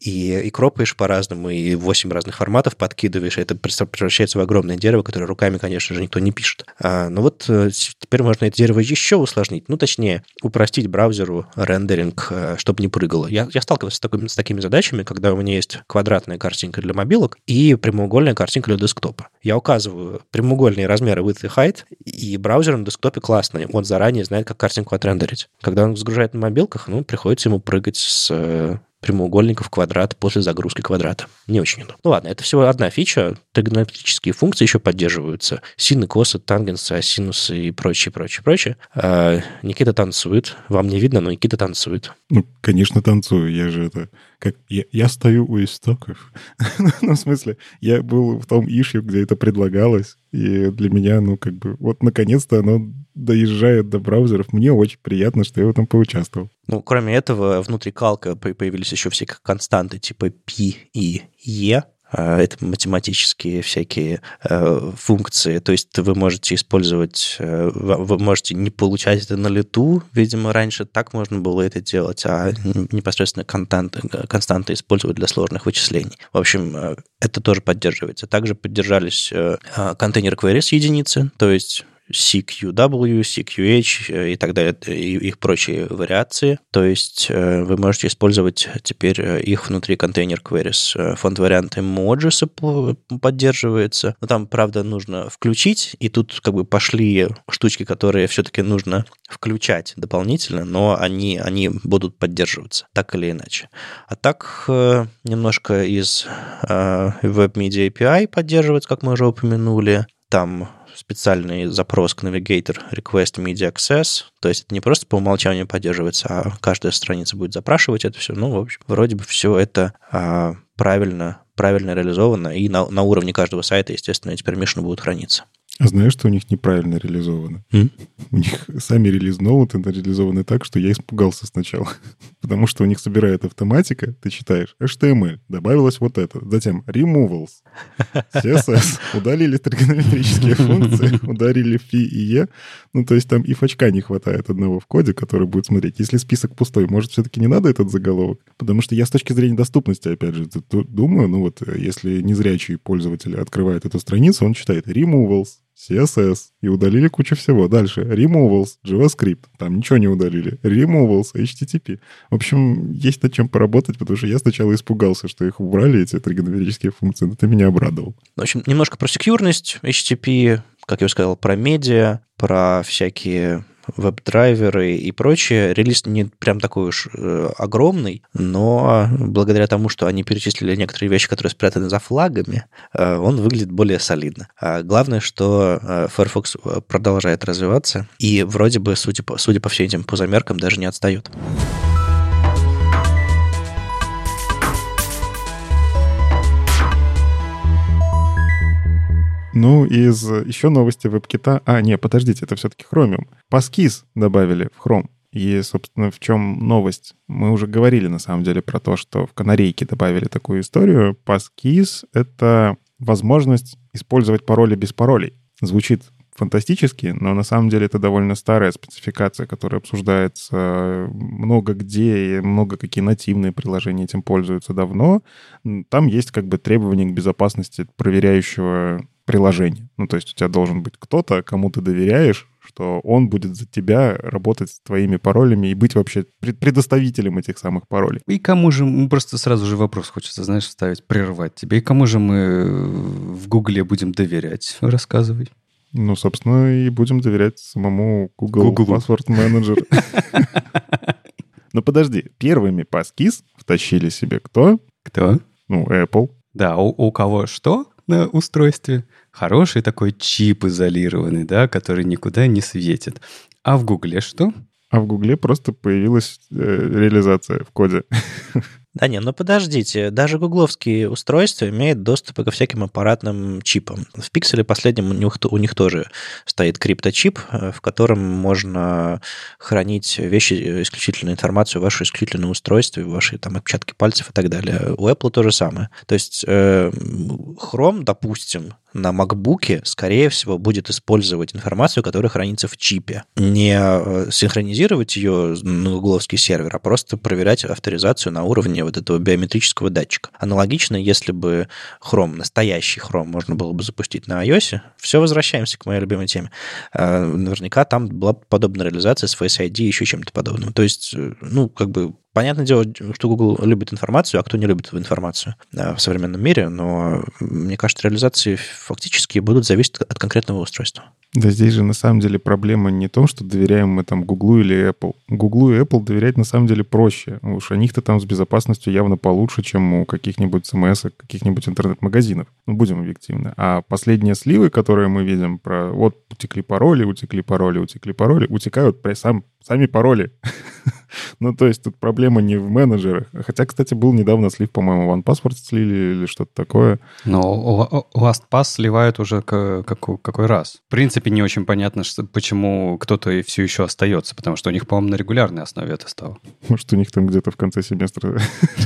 и, и кропаешь по-разному, и 8 разных форматов подкидываешь, это превращается в огромное дерево, которое руками, конечно же, никто не пишет. А, ну вот э, теперь можно это дерево еще усложнить, ну, точнее, упростить браузеру рендеринг, э, чтобы не прыгало. Я, я сталкивался с, такими, с такими задачами, когда у меня есть квадратная картинка для мобилок и прямоугольная картинка для десктопа. Я указываю прямоугольные размеры width и height, и браузер на десктопе классный, он заранее знает, как картинку отрендерить. Когда он загружает на мобилках, ну, приходится ему прыгать с э, прямоугольников квадрат после загрузки квадрата. Не очень удобно. Ну ладно, это всего одна фича. Тригонометрические функции еще поддерживаются. Сины, косы, тангенсы, асинусы и прочее, прочее, прочее. А, Никита танцует. Вам не видно, но Никита танцует. Ну, конечно, танцую. Я же это... Как... Я, я стою у истоков. ну, в смысле, я был в том ишью, где это предлагалось. И для меня, ну, как бы, вот наконец-то оно доезжает до браузеров. Мне очень приятно, что я в этом поучаствовал. Ну, кроме этого, внутри калка появились еще все константы типа P и E, это математические всякие э, функции. То есть вы можете использовать, э, вы можете не получать это на лету. Видимо, раньше так можно было это делать, а непосредственно константы, константы использовать для сложных вычислений. В общем, э, это тоже поддерживается. Также поддержались контейнер queries единицы, то есть CQW, CQH э, и так далее, и их прочие вариации. То есть э, вы можете использовать теперь э, их внутри контейнер queries. Фонд варианты Emojis поддерживается. Но там, правда, нужно включить, и тут как бы пошли штучки, которые все-таки нужно включать дополнительно, но они, они будут поддерживаться так или иначе. А так немножко из Web Media API поддерживается, как мы уже упомянули. Там специальный запрос к Navigator Request Media Access. То есть это не просто по умолчанию поддерживается, а каждая страница будет запрашивать это все. Ну, в общем, вроде бы все это а, правильно, правильно реализовано, и на, на уровне каждого сайта, естественно, эти permission будут храниться. А знаешь, что у них неправильно реализовано? Mm? У них сами релиз ноуты реализованы так, что я испугался сначала. Потому что у них собирает автоматика, ты читаешь HTML, добавилось вот это, затем removals, CSS, удалили тригонометрические функции, ударили фи и е. Ну, то есть там и фачка не хватает одного в коде, который будет смотреть. Если список пустой, может, все-таки не надо этот заголовок? Потому что я с точки зрения доступности, опять же, думаю, ну вот, если незрячий пользователь открывает эту страницу, он читает removals, CSS. И удалили кучу всего. Дальше. Removals, JavaScript. Там ничего не удалили. Removals, HTTP. В общем, есть над чем поработать, потому что я сначала испугался, что их убрали, эти тригонометрические функции. Но ты меня обрадовал. В общем, немножко про секьюрность HTTP, как я уже сказал, про медиа, про всякие веб-драйверы и прочее. Релиз не прям такой уж э, огромный, но благодаря тому, что они перечислили некоторые вещи, которые спрятаны за флагами, э, он выглядит более солидно. А главное, что э, Firefox продолжает развиваться и вроде бы, судя по, судя по всем этим пузомеркам, даже не отстает. Ну, из еще новости WebKit. А, не, подождите, это все-таки Chromium. Passkis добавили в Chrome. И, собственно, в чем новость? Мы уже говорили, на самом деле, про то, что в канарейке добавили такую историю. Passkis — это возможность использовать пароли без паролей. Звучит фантастически, но на самом деле это довольно старая спецификация, которая обсуждается много где, и много какие нативные приложения этим пользуются давно. Там есть как бы требования к безопасности проверяющего приложение. Ну, то есть у тебя должен быть кто-то, кому ты доверяешь, что он будет за тебя работать с твоими паролями и быть вообще предоставителем этих самых паролей. И кому же, просто сразу же вопрос хочется, знаешь, ставить, прервать тебе. И кому же мы в Гугле будем доверять? Рассказывай. Ну, собственно, и будем доверять самому Google, Google. Password Manager. Но подожди, первыми паскиз втащили себе кто? Кто? Ну, Apple. Да, у, у кого что на устройстве? Хороший такой чип изолированный, да, который никуда не светит. А в Гугле что? А в Гугле просто появилась э, реализация в коде. Да не, ну подождите, даже гугловские устройства имеют доступ ко всяким аппаратным чипам. В пикселе последнем у них, у них тоже стоит крипточип, э, в котором можно хранить вещи, э, исключительную информацию, ваше исключительное устройство, ваши там отпечатки пальцев и так далее. У Apple то же самое. То есть э, Chrome, допустим, на MacBook, скорее всего, будет использовать информацию, которая хранится в чипе. Не э, синхронизировать ее на гугловский сервер, а просто проверять авторизацию на уровне вот этого биометрического датчика. Аналогично, если бы Chrome, настоящий Chrome, можно было бы запустить на iOS, все возвращаемся к моей любимой теме. Э, наверняка там была подобная реализация с Face ID и еще чем-то подобным. То есть, э, ну, как бы Понятное дело, что Google любит информацию, а кто не любит информацию в современном мире, но мне кажется, реализации фактически будут зависеть от конкретного устройства. Да здесь же на самом деле проблема не в том, что доверяем мы там Гуглу или Apple. Гуглу и Apple доверять на самом деле проще. Уж у них-то там с безопасностью явно получше, чем у каких-нибудь CMS, каких-нибудь интернет-магазинов. Ну, будем объективны. А последние сливы, которые мы видим про вот утекли пароли, утекли пароли, утекли пароли, утекают сам, сами пароли. ну, то есть тут проблема не в менеджерах. Хотя, кстати, был недавно слив, по-моему, OnePassword слили или что-то такое. Но LastPass сливают уже какой раз. В принципе, не очень понятно, что, почему кто-то и все еще остается, потому что у них, по-моему, на регулярной основе это стало. Может, у них там где-то в конце семестра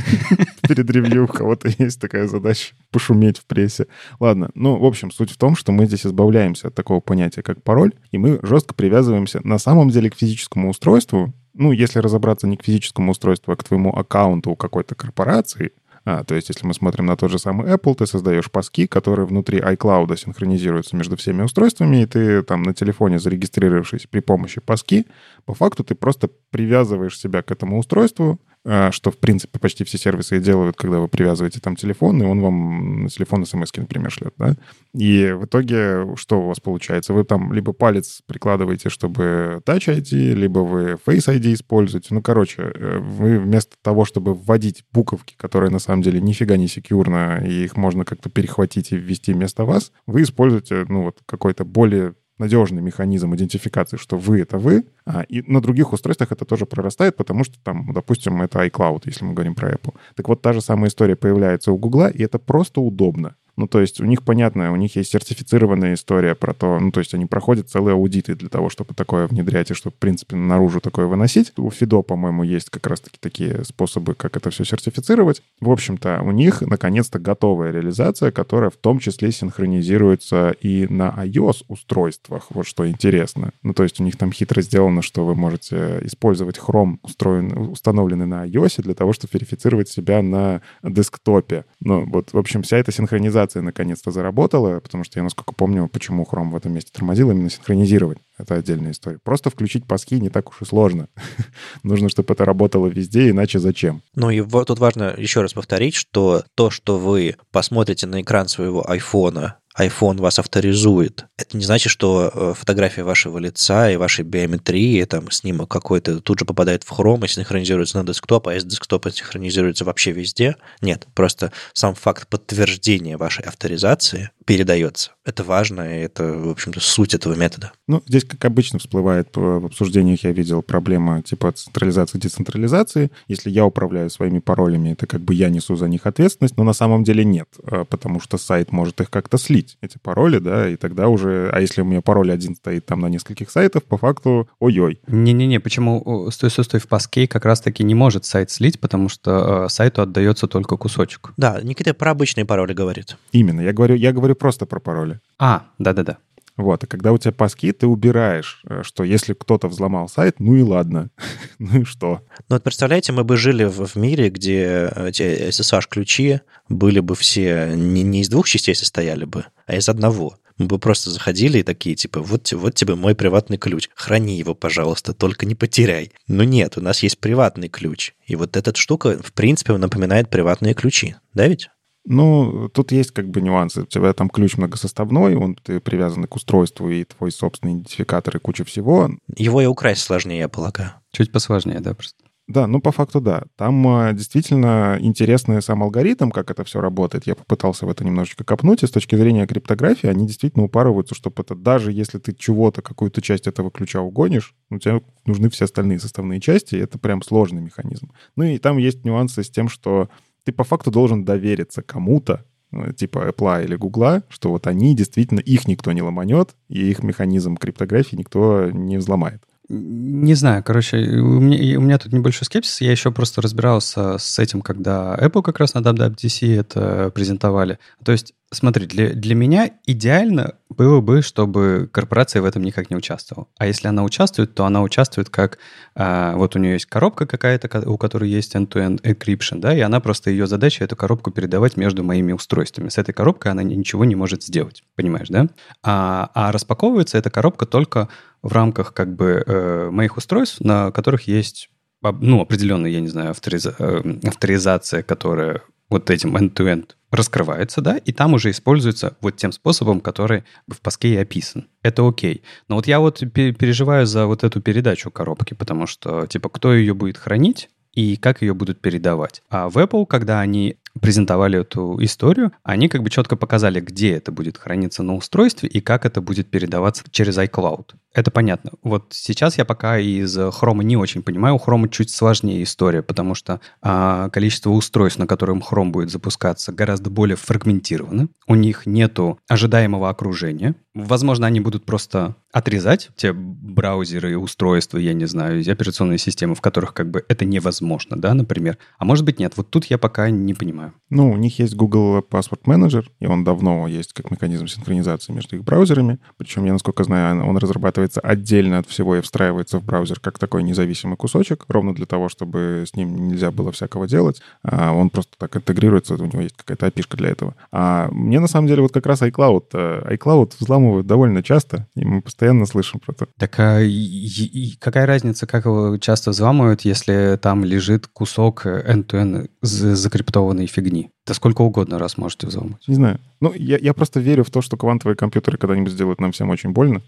перед ревью у кого-то есть такая задача пошуметь в прессе. Ладно, ну, в общем, суть в том, что мы здесь избавляемся от такого понятия, как пароль, и мы жестко привязываемся на самом деле к физическому устройству, ну, если разобраться не к физическому устройству, а к твоему аккаунту какой-то корпорации, а, то есть, если мы смотрим на тот же самый Apple, ты создаешь паски, которые внутри iCloud синхронизируются между всеми устройствами, и ты там на телефоне, зарегистрировавшись при помощи паски, по факту ты просто привязываешь себя к этому устройству, что, в принципе, почти все сервисы делают, когда вы привязываете там телефон, и он вам на телефон смс например, шлет, да? И в итоге что у вас получается? Вы там либо палец прикладываете, чтобы Touch ID, либо вы Face ID используете. Ну, короче, э, вы вместо того, чтобы вводить буковки, которые на самом деле нифига не секьюрно, и их можно как-то перехватить и ввести вместо вас, вы используете, ну, вот какой-то более надежный механизм идентификации, что вы — это вы, а, и на других устройствах это тоже прорастает, потому что там, допустим, это iCloud, если мы говорим про Apple. Так вот, та же самая история появляется у Google, и это просто удобно. Ну, то есть у них, понятно, у них есть сертифицированная история про то, ну, то есть они проходят целые аудиты для того, чтобы такое внедрять и чтобы, в принципе, наружу такое выносить. У Фидо, по-моему, есть как раз-таки такие способы, как это все сертифицировать. В общем-то, у них, наконец-то, готовая реализация, которая в том числе синхронизируется и на iOS-устройствах, вот что интересно. Ну, то есть у них там хитро сделано, что вы можете использовать Chrome, устроен, установленный на iOS, для того, чтобы верифицировать себя на десктопе. Ну, вот, в общем, вся эта синхронизация синхронизация наконец-то заработала, потому что я, насколько помню, почему Chrome в этом месте тормозил, именно синхронизировать. Это отдельная история. Просто включить паски не так уж и сложно. Нужно, чтобы это работало везде, иначе зачем? Ну и вот тут важно еще раз повторить, что то, что вы посмотрите на экран своего айфона iPhone вас авторизует, это не значит, что э, фотография вашего лица и вашей биометрии, там, снимок какой-то тут же попадает в Chrome и синхронизируется на десктоп, а из десктопа синхронизируется вообще везде. Нет, просто сам факт подтверждения вашей авторизации передается. Это важно, и это, в общем-то, суть этого метода. Ну, здесь, как обычно, всплывает в обсуждениях, я видел, проблема типа централизации, децентрализации. Если я управляю своими паролями, это как бы я несу за них ответственность, но на самом деле нет, а, потому что сайт может их как-то слить, эти пароли, да, и тогда уже... А если у меня пароль один стоит там на нескольких сайтах, по факту, ой-ой. Не-не-не, почему стой, стой, стой в паске как раз-таки не может сайт слить, потому что э, сайту отдается только кусочек. Да, Никита про обычные пароли говорит. Именно, я говорю, я говорю просто про пароли. А, да-да-да. Вот, и когда у тебя паски, ты убираешь, э, что если кто-то взломал сайт, ну и ладно, ну и что? Ну вот представляете, мы бы жили в, в мире, где эти SSH-ключи были бы все не, не из двух частей состояли бы, а из одного. Мы бы просто заходили и такие, типа, вот, вот тебе мой приватный ключ, храни его, пожалуйста, только не потеряй. Но нет, у нас есть приватный ключ. И вот эта штука, в принципе, напоминает приватные ключи, да ведь? Ну, тут есть как бы нюансы. У тебя там ключ многосоставной, он ты привязан к устройству, и твой собственный идентификатор, и куча всего. Его и украсть сложнее, я полагаю. Чуть посложнее, да, просто. Да, ну по факту да. Там э, действительно интересный сам алгоритм, как это все работает. Я попытался в это немножечко копнуть, и с точки зрения криптографии они действительно упарываются, чтобы это даже если ты чего-то, какую-то часть этого ключа угонишь, у тебя нужны все остальные составные части, и это прям сложный механизм. Ну и там есть нюансы с тем, что ты по факту должен довериться кому-то, э, типа Apple или Google, что вот они действительно, их никто не ломанет, и их механизм криптографии никто не взломает. Не знаю, короче, у меня, у меня тут небольшой скепсис. Я еще просто разбирался с этим, когда Apple как раз на WWDC это презентовали. То есть Смотри, для, для меня идеально было бы, чтобы корпорация в этом никак не участвовала. А если она участвует, то она участвует как... А, вот у нее есть коробка какая-то, у которой есть end-to-end encryption, да, и она просто ее задача эту коробку передавать между моими устройствами. С этой коробкой она ничего не может сделать, понимаешь, да? А, а распаковывается эта коробка только в рамках как бы э, моих устройств, на которых есть ну, определенная, я не знаю, авториза- э, авторизация, которая вот этим end-to-end раскрывается, да, и там уже используется вот тем способом, который в паске и описан. Это окей. Но вот я вот переживаю за вот эту передачу коробки, потому что, типа, кто ее будет хранить, и как ее будут передавать. А в Apple, когда они презентовали эту историю, они как бы четко показали, где это будет храниться на устройстве и как это будет передаваться через iCloud. Это понятно. Вот сейчас я пока из Chrome не очень понимаю. У Chrome чуть сложнее история, потому что а, количество устройств, на котором Chrome будет запускаться, гораздо более фрагментировано. У них нету ожидаемого окружения. Возможно, они будут просто отрезать те браузеры, устройства, я не знаю, операционные системы, в которых как бы это невозможно, да, например. А может быть нет. Вот тут я пока не понимаю. Ну, у них есть Google Password Manager, и он давно есть как механизм синхронизации между их браузерами. Причем, я насколько знаю, он разрабатывается отдельно от всего и встраивается в браузер как такой независимый кусочек, ровно для того, чтобы с ним нельзя было всякого делать. А он просто так интегрируется, у него есть какая-то опишка для этого. А мне на самом деле вот как раз iCloud, э, iCloud взламывают довольно часто, и мы постоянно слышим про это. Так а и, и какая разница, как его часто взламывают, если там лежит кусок end-to-end закриптованной фигни? Да сколько угодно раз можете взломать. Не знаю. Ну, я, я просто верю в то, что квантовые компьютеры когда-нибудь сделают нам всем очень больно.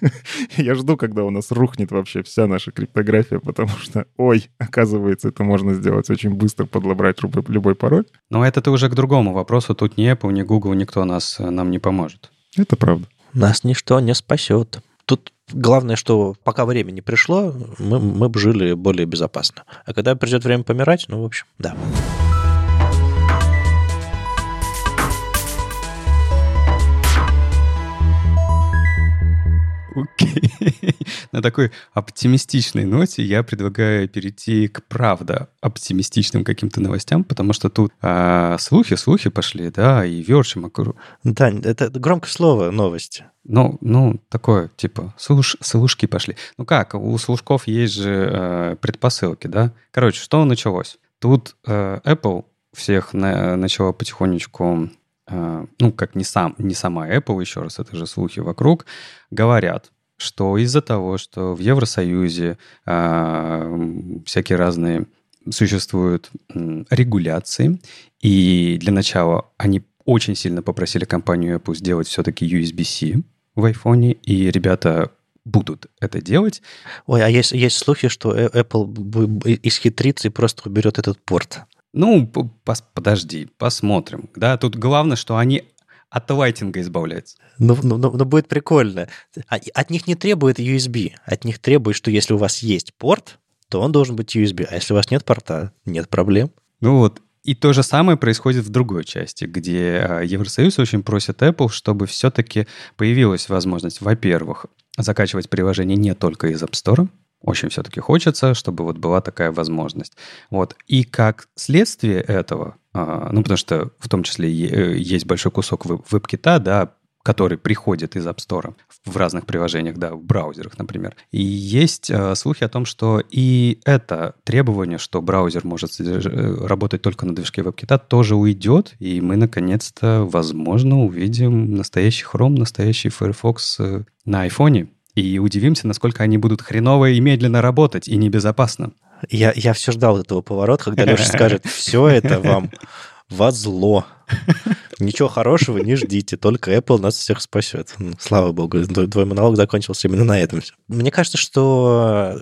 я жду, когда у нас рухнет вообще вся наша криптография, потому что, ой, оказывается, это можно сделать очень быстро, подлобрать любой, пароль. Но это-то уже к другому вопросу. Тут ни Apple, ни Google, никто нас, э, нам не поможет. Это правда. Нас ничто не спасет. Тут главное, что пока время не пришло, мы, мы бы жили более безопасно. А когда придет время помирать, ну, в общем, да. Окей. На такой оптимистичной ноте я предлагаю перейти к правда оптимистичным каким-то новостям, потому что тут а, слухи, слухи пошли, да, и Верчим Макру. Да, это громкое слово новости. Ну, ну, такое, типа, слуш, слушки пошли. Ну как, у слушков есть же э, предпосылки, да? Короче, что началось? Тут э, Apple всех на, начала потихонечку Э, ну, как не, сам, не сама Apple, еще раз, это же слухи вокруг, говорят, что из-за того, что в Евросоюзе э, всякие разные существуют э, регуляции, и для начала они очень сильно попросили компанию Apple сделать все-таки USB-C в iPhone, и ребята будут это делать. Ой, а есть, есть слухи, что э, Apple исхитрится и просто уберет этот порт. Ну, подожди, посмотрим. Да, тут главное, что они от лайтинга избавляются. Ну, ну, ну, ну, будет прикольно. А, от них не требует USB. От них требует, что если у вас есть порт, то он должен быть USB. А если у вас нет порта, нет проблем. Ну вот, и то же самое происходит в другой части, где а, Евросоюз очень просит Apple, чтобы все-таки появилась возможность, во-первых, закачивать приложение не только из App Store, очень все-таки хочется, чтобы вот была такая возможность. Вот. И как следствие этого, а, ну, потому что в том числе э, есть большой кусок веб-кита, да, который приходит из App Store в разных приложениях, да, в браузерах, например. И есть э, слухи о том, что и это требование, что браузер может. Э, работать только на движке WebKit, тоже уйдет, и мы наконец-то, возможно, увидим настоящий Chrome, настоящий Firefox э, на айфоне, и удивимся, насколько они будут хреново и медленно работать, и небезопасно. Я, я все ждал этого поворота, когда Леша скажет, все это вам во зло. Ничего хорошего не ждите, только Apple нас всех спасет. Ну, слава богу, твой монолог закончился именно на этом. Мне кажется, что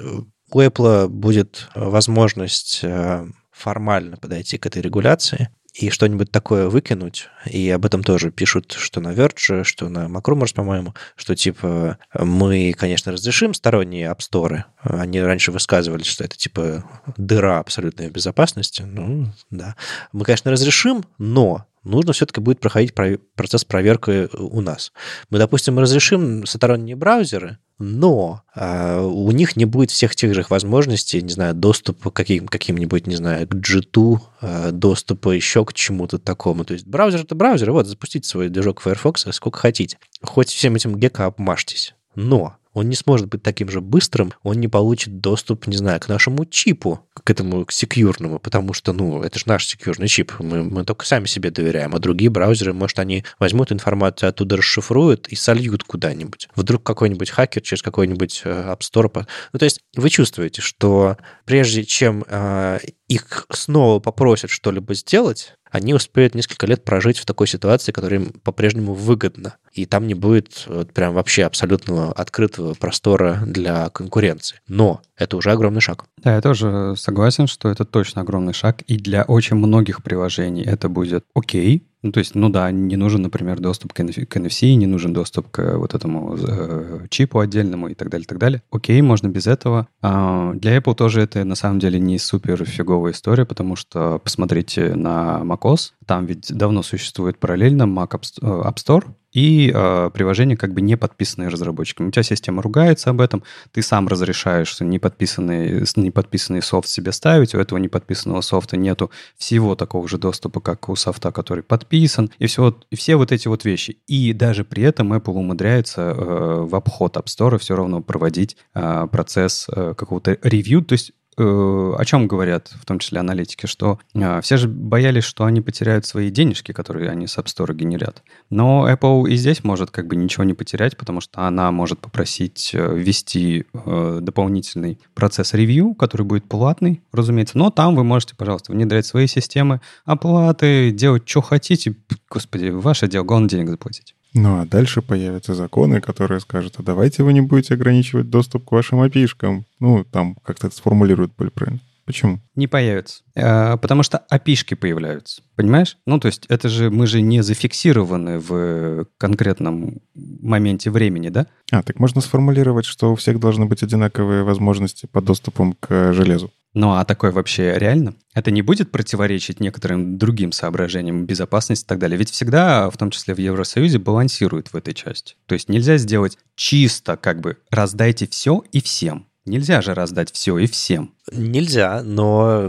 у Apple будет возможность э, формально подойти к этой регуляции и что-нибудь такое выкинуть. И об этом тоже пишут, что на Verge, что на Macrumors, по-моему, что типа мы, конечно, разрешим сторонние App Store. Они раньше высказывались, что это типа дыра абсолютной безопасности. Ну, да. Мы, конечно, разрешим, но нужно все-таки будет проходить процесс проверки у нас. Мы, допустим, разрешим сторонние браузеры, но э, у них не будет всех тех же возможностей, не знаю, доступа к каким, каким-нибудь, не знаю, к G2, э, доступа еще к чему-то такому. То есть браузер — это браузер, вот, запустите свой движок Firefox сколько хотите. Хоть всем этим гека обмажьтесь. Но он не сможет быть таким же быстрым, он не получит доступ, не знаю, к нашему чипу, к этому к секьюрному, потому что, ну, это же наш секьюрный чип, мы, мы только сами себе доверяем, а другие браузеры, может, они возьмут информацию оттуда, расшифруют и сольют куда-нибудь. Вдруг какой-нибудь хакер через какой-нибудь э, App Store... Ну, то есть вы чувствуете, что прежде чем э, их снова попросят что-либо сделать, они успеют несколько лет прожить в такой ситуации, которая им по-прежнему выгодна. И там не будет вот прям вообще абсолютного открытого простора для конкуренции. Но это уже огромный шаг. Да, я тоже согласен, что это точно огромный шаг. И для очень многих приложений это будет окей, ну, то есть, ну да, не нужен, например, доступ к NFC, не нужен доступ к вот этому э, чипу отдельному и так далее, так далее. Окей, можно без этого. А, для Apple тоже это на самом деле не супер фиговая история, потому что посмотрите на macOS, там ведь давно существует параллельно Mac App Store, и э, приложение как бы не подписанное разработчиками. У тебя система ругается об этом, ты сам разрешаешь неподписанный, неподписанный софт себе ставить, у этого неподписанного софта нету всего такого же доступа, как у софта, который подписан, и все, и все вот эти вот вещи. И даже при этом Apple умудряется э, в обход App Store все равно проводить э, процесс э, какого-то ревью, то есть Э, о чем говорят, в том числе аналитики, что э, все же боялись, что они потеряют свои денежки, которые они с App Store генерят. Но Apple и здесь может как бы ничего не потерять, потому что она может попросить э, ввести дополнительный процесс ревью, который будет платный, разумеется. Но там вы можете, пожалуйста, внедрять свои системы оплаты, делать, что хотите. Господи, ваше дело, главное денег заплатить. Ну, а дальше появятся законы, которые скажут, а давайте вы не будете ограничивать доступ к вашим API-шкам. Ну, там как-то сформулируют более правильно. Почему? Не появятся. А, потому что опишки появляются. Понимаешь? Ну, то есть это же мы же не зафиксированы в конкретном моменте времени, да? А, так можно сформулировать, что у всех должны быть одинаковые возможности по доступу к железу. Ну а такое вообще реально? Это не будет противоречить некоторым другим соображениям безопасности и так далее? Ведь всегда, в том числе в Евросоюзе, балансируют в этой части. То есть нельзя сделать чисто как бы раздайте все и всем. Нельзя же раздать все и всем. Нельзя, но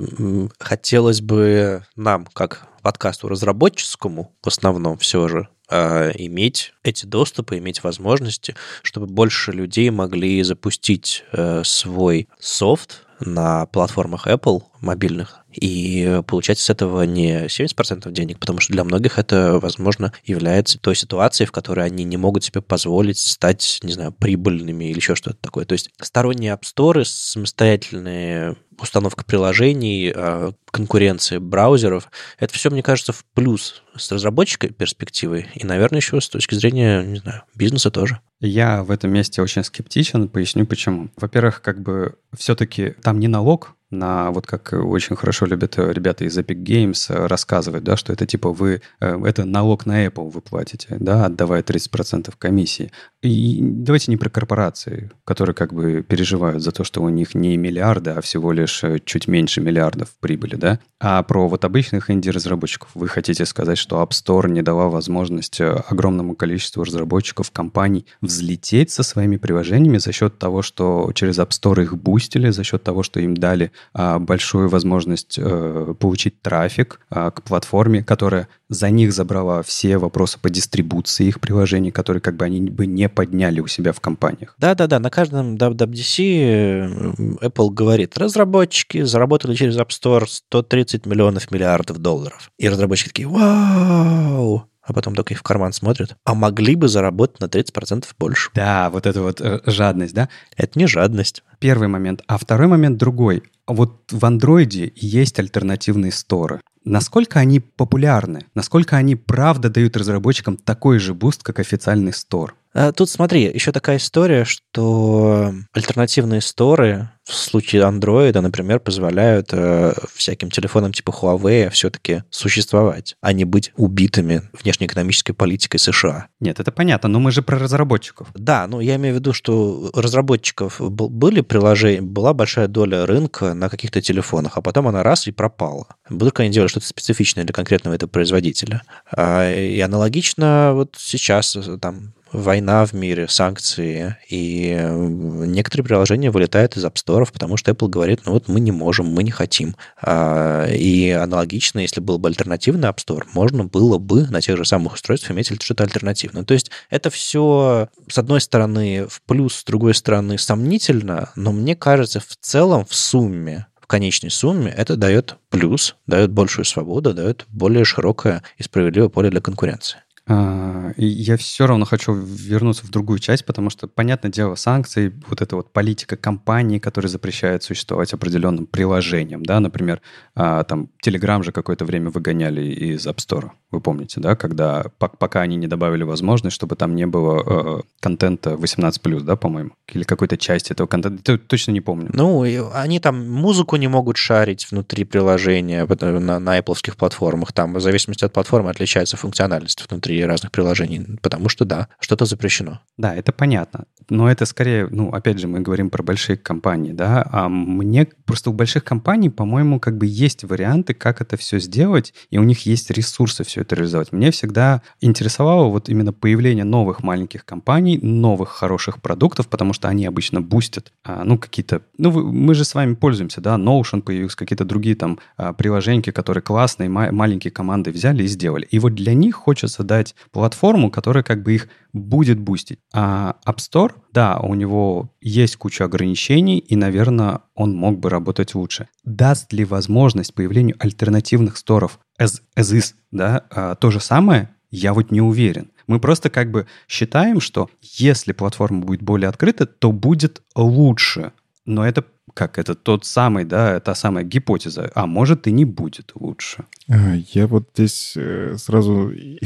хотелось бы нам, как подкасту разработческому, в основном все же, а, иметь эти доступы, иметь возможности, чтобы больше людей могли запустить э, свой софт на платформах Apple мобильных и получать с этого не 70% денег, потому что для многих это, возможно, является той ситуацией, в которой они не могут себе позволить стать, не знаю, прибыльными или еще что-то такое. То есть сторонние App самостоятельные установка приложений, а, конкуренции браузеров, это все, мне кажется, в плюс с разработческой перспективы и, наверное, еще с точки зрения, не знаю, бизнеса тоже. Я в этом месте очень скептичен, поясню почему. Во-первых, как бы все-таки там не налог, на вот как очень хорошо любят э, ребята из Epic Games э, рассказывать, да, что это типа вы, э, это налог на Apple вы платите, да, отдавая 30% комиссии. И давайте не про корпорации, которые как бы переживают за то, что у них не миллиарды, а всего лишь чуть меньше миллиардов прибыли, да, а про вот обычных инди-разработчиков. Вы хотите сказать, что App Store не дала возможность огромному количеству разработчиков, компаний взлететь со своими приложениями за счет того, что через App Store их бустили, за счет того, что им дали большую возможность а, получить трафик а, к платформе, которая за них забрала все вопросы по дистрибуции их приложений, которые как бы они бы не подняли у себя в компаниях. Да-да-да, на каждом WWDC Apple говорит, разработчики заработали через App Store 130 миллионов миллиардов долларов. И разработчики такие, вау, а потом только их в карман смотрят, а могли бы заработать на 30% больше. Да, вот это вот э, жадность, да? Это не жадность. Первый момент. А второй момент другой. Вот в андроиде есть альтернативные store ы. Насколько они популярны? Насколько они правда дают разработчикам такой же буст, как официальный store? А, тут смотри, еще такая история, что альтернативные сторы в случае Android, например, позволяют э, всяким телефонам типа Huawei все-таки существовать, а не быть убитыми внешнеэкономической политикой США. Нет, это понятно, но мы же про разработчиков. Да, ну я имею в виду, что разработчиков были приложения, была большая доля рынка на каких-то телефонах, а потом она раз и пропала. Вдруг они делали что-то специфичное для конкретного этого производителя. А, и аналогично вот сейчас э, там война в мире, санкции, и некоторые приложения вылетают из App Store, потому что Apple говорит, ну вот мы не можем, мы не хотим. А, и аналогично, если был бы альтернативный App Store, можно было бы на тех же самых устройствах иметь что-то альтернативное. То есть это все, с одной стороны, в плюс, с другой стороны, сомнительно, но мне кажется, в целом, в сумме, в конечной сумме это дает плюс, дает большую свободу, дает более широкое и справедливое поле для конкуренции. А, я все равно хочу вернуться в другую часть, потому что, понятное дело, санкции, вот эта вот политика компании, которая запрещает существовать определенным приложением, да, например, а, там Telegram же какое-то время выгоняли из App Store, вы помните, да, когда пока они не добавили возможность, чтобы там не было э, контента 18+, да, по-моему, или какой-то части этого контента, точно не помню. Ну, они там музыку не могут шарить внутри приложения на, на Apple платформах, там в зависимости от платформы отличается функциональность внутри разных приложений, потому что, да, что-то запрещено. Да, это понятно. Но это скорее, ну, опять же, мы говорим про большие компании, да, а мне просто у больших компаний, по-моему, как бы есть варианты, как это все сделать, и у них есть ресурсы все это реализовать. Мне всегда интересовало вот именно появление новых маленьких компаний, новых хороших продуктов, потому что они обычно бустят, а, ну, какие-то, ну, мы же с вами пользуемся, да, Notion появился, какие-то другие там а, приложения, которые классные, маленькие команды взяли и сделали. И вот для них хочется дать создать платформу, которая как бы их будет бустить. А App Store, да, у него есть куча ограничений, и, наверное, он мог бы работать лучше. Даст ли возможность появлению альтернативных store ов as, as is, да, а, то же самое, я вот не уверен. Мы просто как бы считаем, что если платформа будет более открыта, то будет лучше. Но это как это тот самый, да, та самая гипотеза, а может и не будет лучше. А, я вот здесь э, сразу и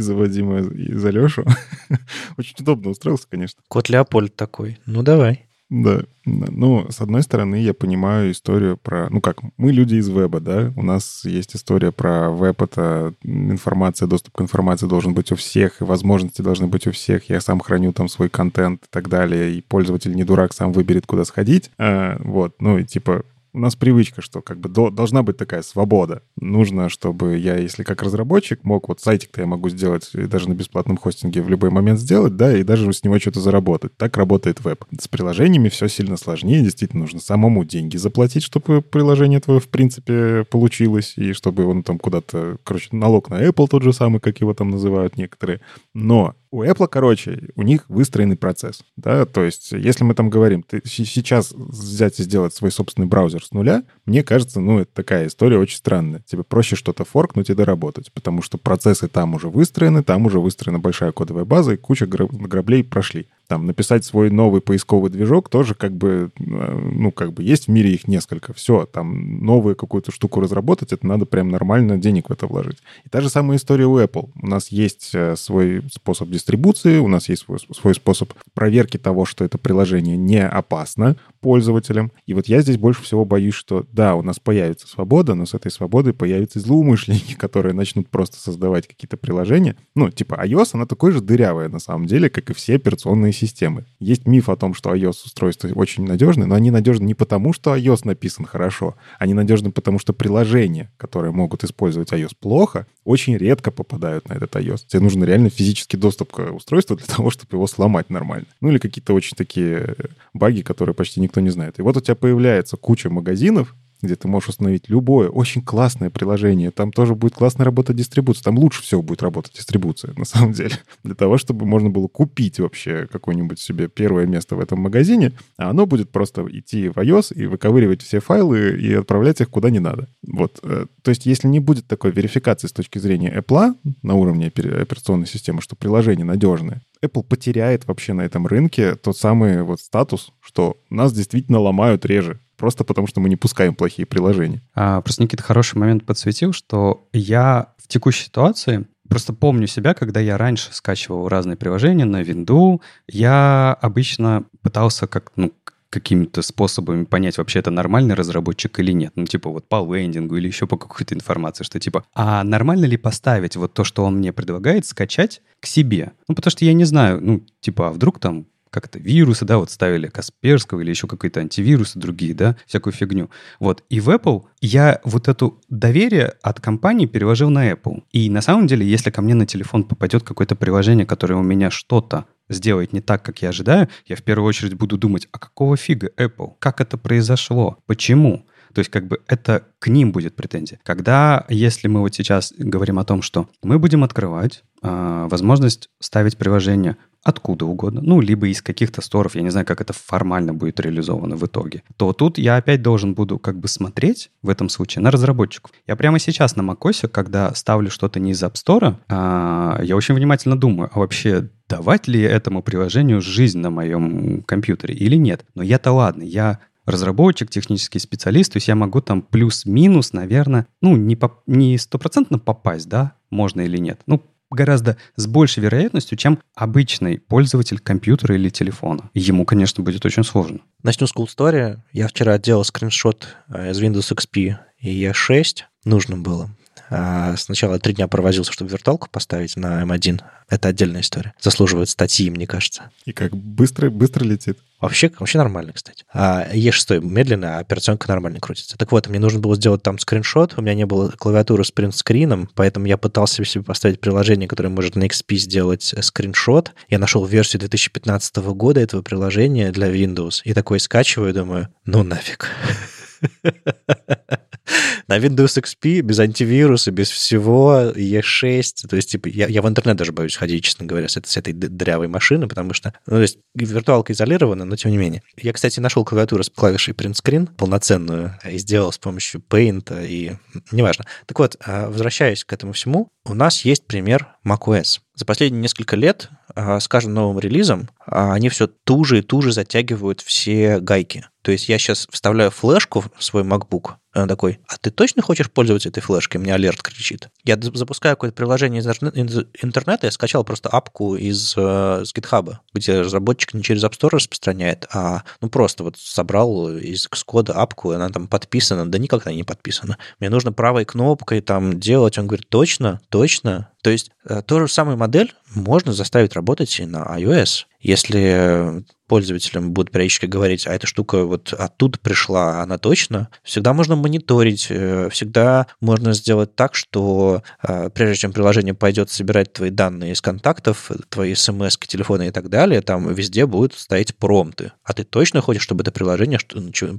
за Вадима, и за Лешу очень удобно устроился, конечно. Кот Леопольд такой. Ну, давай. Да. Ну, с одной стороны, я понимаю историю про... Ну как, мы люди из веба, да? У нас есть история про веб, это информация, доступ к информации должен быть у всех, и возможности должны быть у всех. Я сам храню там свой контент и так далее, и пользователь не дурак, сам выберет, куда сходить. А, вот, ну и типа у нас привычка, что как бы до, должна быть такая свобода. Нужно, чтобы я, если как разработчик, мог, вот сайтик-то я могу сделать и даже на бесплатном хостинге в любой момент сделать, да, и даже с него что-то заработать. Так работает веб. С приложениями все сильно сложнее, действительно нужно самому деньги заплатить, чтобы приложение твое, в принципе, получилось, и чтобы он там куда-то, короче, налог на Apple тот же самый, как его там называют некоторые. Но у Apple, короче, у них выстроенный процесс, да, то есть если мы там говорим, ты сейчас взять и сделать свой собственный браузер с нуля, мне кажется, ну, это такая история очень странная. Тебе проще что-то форкнуть и доработать, потому что процессы там уже выстроены, там уже выстроена большая кодовая база, и куча граблей прошли там написать свой новый поисковый движок тоже как бы, э, ну, как бы есть в мире их несколько. Все, там новую какую-то штуку разработать, это надо прям нормально денег в это вложить. И та же самая история у Apple. У нас есть э, свой способ дистрибуции, у нас есть свой, свой способ проверки того, что это приложение не опасно пользователям. И вот я здесь больше всего боюсь, что да, у нас появится свобода, но с этой свободой появятся злоумышленники, которые начнут просто создавать какие-то приложения. Ну, типа iOS, она такой же дырявая на самом деле, как и все операционные системы. Есть миф о том, что iOS-устройства очень надежны, но они надежны не потому, что iOS написан хорошо, они надежны потому, что приложения, которые могут использовать iOS плохо, очень редко попадают на этот iOS. Тебе нужен реально физический доступ к устройству для того, чтобы его сломать нормально. Ну или какие-то очень такие баги, которые почти никто не знает. И вот у тебя появляется куча магазинов, где ты можешь установить любое очень классное приложение. Там тоже будет классно работать дистрибуция. Там лучше всего будет работать дистрибуция, на самом деле. Для того, чтобы можно было купить вообще какое-нибудь себе первое место в этом магазине, а оно будет просто идти в iOS и выковыривать все файлы и отправлять их куда не надо. Вот. Э, то есть если не будет такой верификации с точки зрения Apple на уровне операционной системы, что приложение надежное, Apple потеряет вообще на этом рынке тот самый вот статус, что нас действительно ломают реже просто потому что мы не пускаем плохие приложения. А, просто Никита хороший момент подсветил, что я в текущей ситуации просто помню себя, когда я раньше скачивал разные приложения на Windows, я обычно пытался как, ну, какими-то способами понять, вообще это нормальный разработчик или нет. Ну, типа вот по лендингу или еще по какой-то информации, что типа, а нормально ли поставить вот то, что он мне предлагает, скачать к себе? Ну, потому что я не знаю, ну, типа, а вдруг там как-то вирусы, да, вот ставили Касперского или еще какие-то антивирусы другие, да, всякую фигню. Вот. И в Apple я вот эту доверие от компании переложил на Apple. И на самом деле, если ко мне на телефон попадет какое-то приложение, которое у меня что-то сделает не так, как я ожидаю, я в первую очередь буду думать, а какого фига Apple? Как это произошло? Почему? То есть как бы это к ним будет претензия. Когда, если мы вот сейчас говорим о том, что мы будем открывать э, возможность ставить приложение откуда угодно, ну, либо из каких-то сторов, я не знаю, как это формально будет реализовано в итоге, то тут я опять должен буду как бы смотреть в этом случае на разработчиков. Я прямо сейчас на macOS, когда ставлю что-то не из App Store, а, я очень внимательно думаю, а вообще давать ли этому приложению жизнь на моем компьютере или нет. Но я-то ладно, я разработчик, технический специалист, то есть я могу там плюс-минус, наверное, ну, не, по, не стопроцентно попасть, да, можно или нет. Ну, гораздо с большей вероятностью, чем обычный пользователь компьютера или телефона. Ему, конечно, будет очень сложно. Начну с cool story. Я вчера делал скриншот э, из Windows XP и E6. Нужно было. А сначала три дня провозился, чтобы виртуалку поставить на M1. Эм Это отдельная история. Заслуживает статьи, мне кажется. И как быстро, быстро летит. Вообще, вообще нормально, кстати. А E6 медленно, а операционка нормально крутится. Так вот, мне нужно было сделать там скриншот. У меня не было клавиатуры с принтскрином, поэтому я пытался себе поставить приложение, которое может на XP сделать э, скриншот. Я нашел версию 2015 года этого приложения для Windows. И такой скачиваю, думаю, ну нафиг. На Windows XP без антивируса, без всего, E6. То есть, типа, я, я в интернет даже боюсь ходить, честно говоря, с, этой, с этой дрявой машины, потому что, ну, то есть, виртуалка изолирована, но тем не менее. Я, кстати, нашел клавиатуру с клавишей print screen полноценную и сделал с помощью Paint и... Неважно. Так вот, а, возвращаясь к этому всему, у нас есть пример macOS. За последние несколько лет а, с каждым новым релизом а, они все туже и туже затягивают все гайки. То есть я сейчас вставляю флешку в свой MacBook, он такой, а ты точно хочешь пользоваться этой флешкой? Мне алерт кричит. Я запускаю какое-то приложение из интернета, я скачал просто апку из, э, из GitHub, где разработчик не через App Store распространяет, а ну просто вот собрал из Xcode апку, она там подписана, да никак она не подписана. Мне нужно правой кнопкой там делать. Он говорит, точно, точно. То есть э, ту же самую модель можно заставить работать и на iOS. Если пользователям будут периодически говорить, а эта штука вот оттуда пришла, она точно, всегда можно мониторить, э, всегда можно сделать так, что э, прежде чем приложение пойдет собирать твои данные из контактов, твои смс, телефоны и так далее, там везде будут стоять промпты. А ты точно хочешь, чтобы это приложение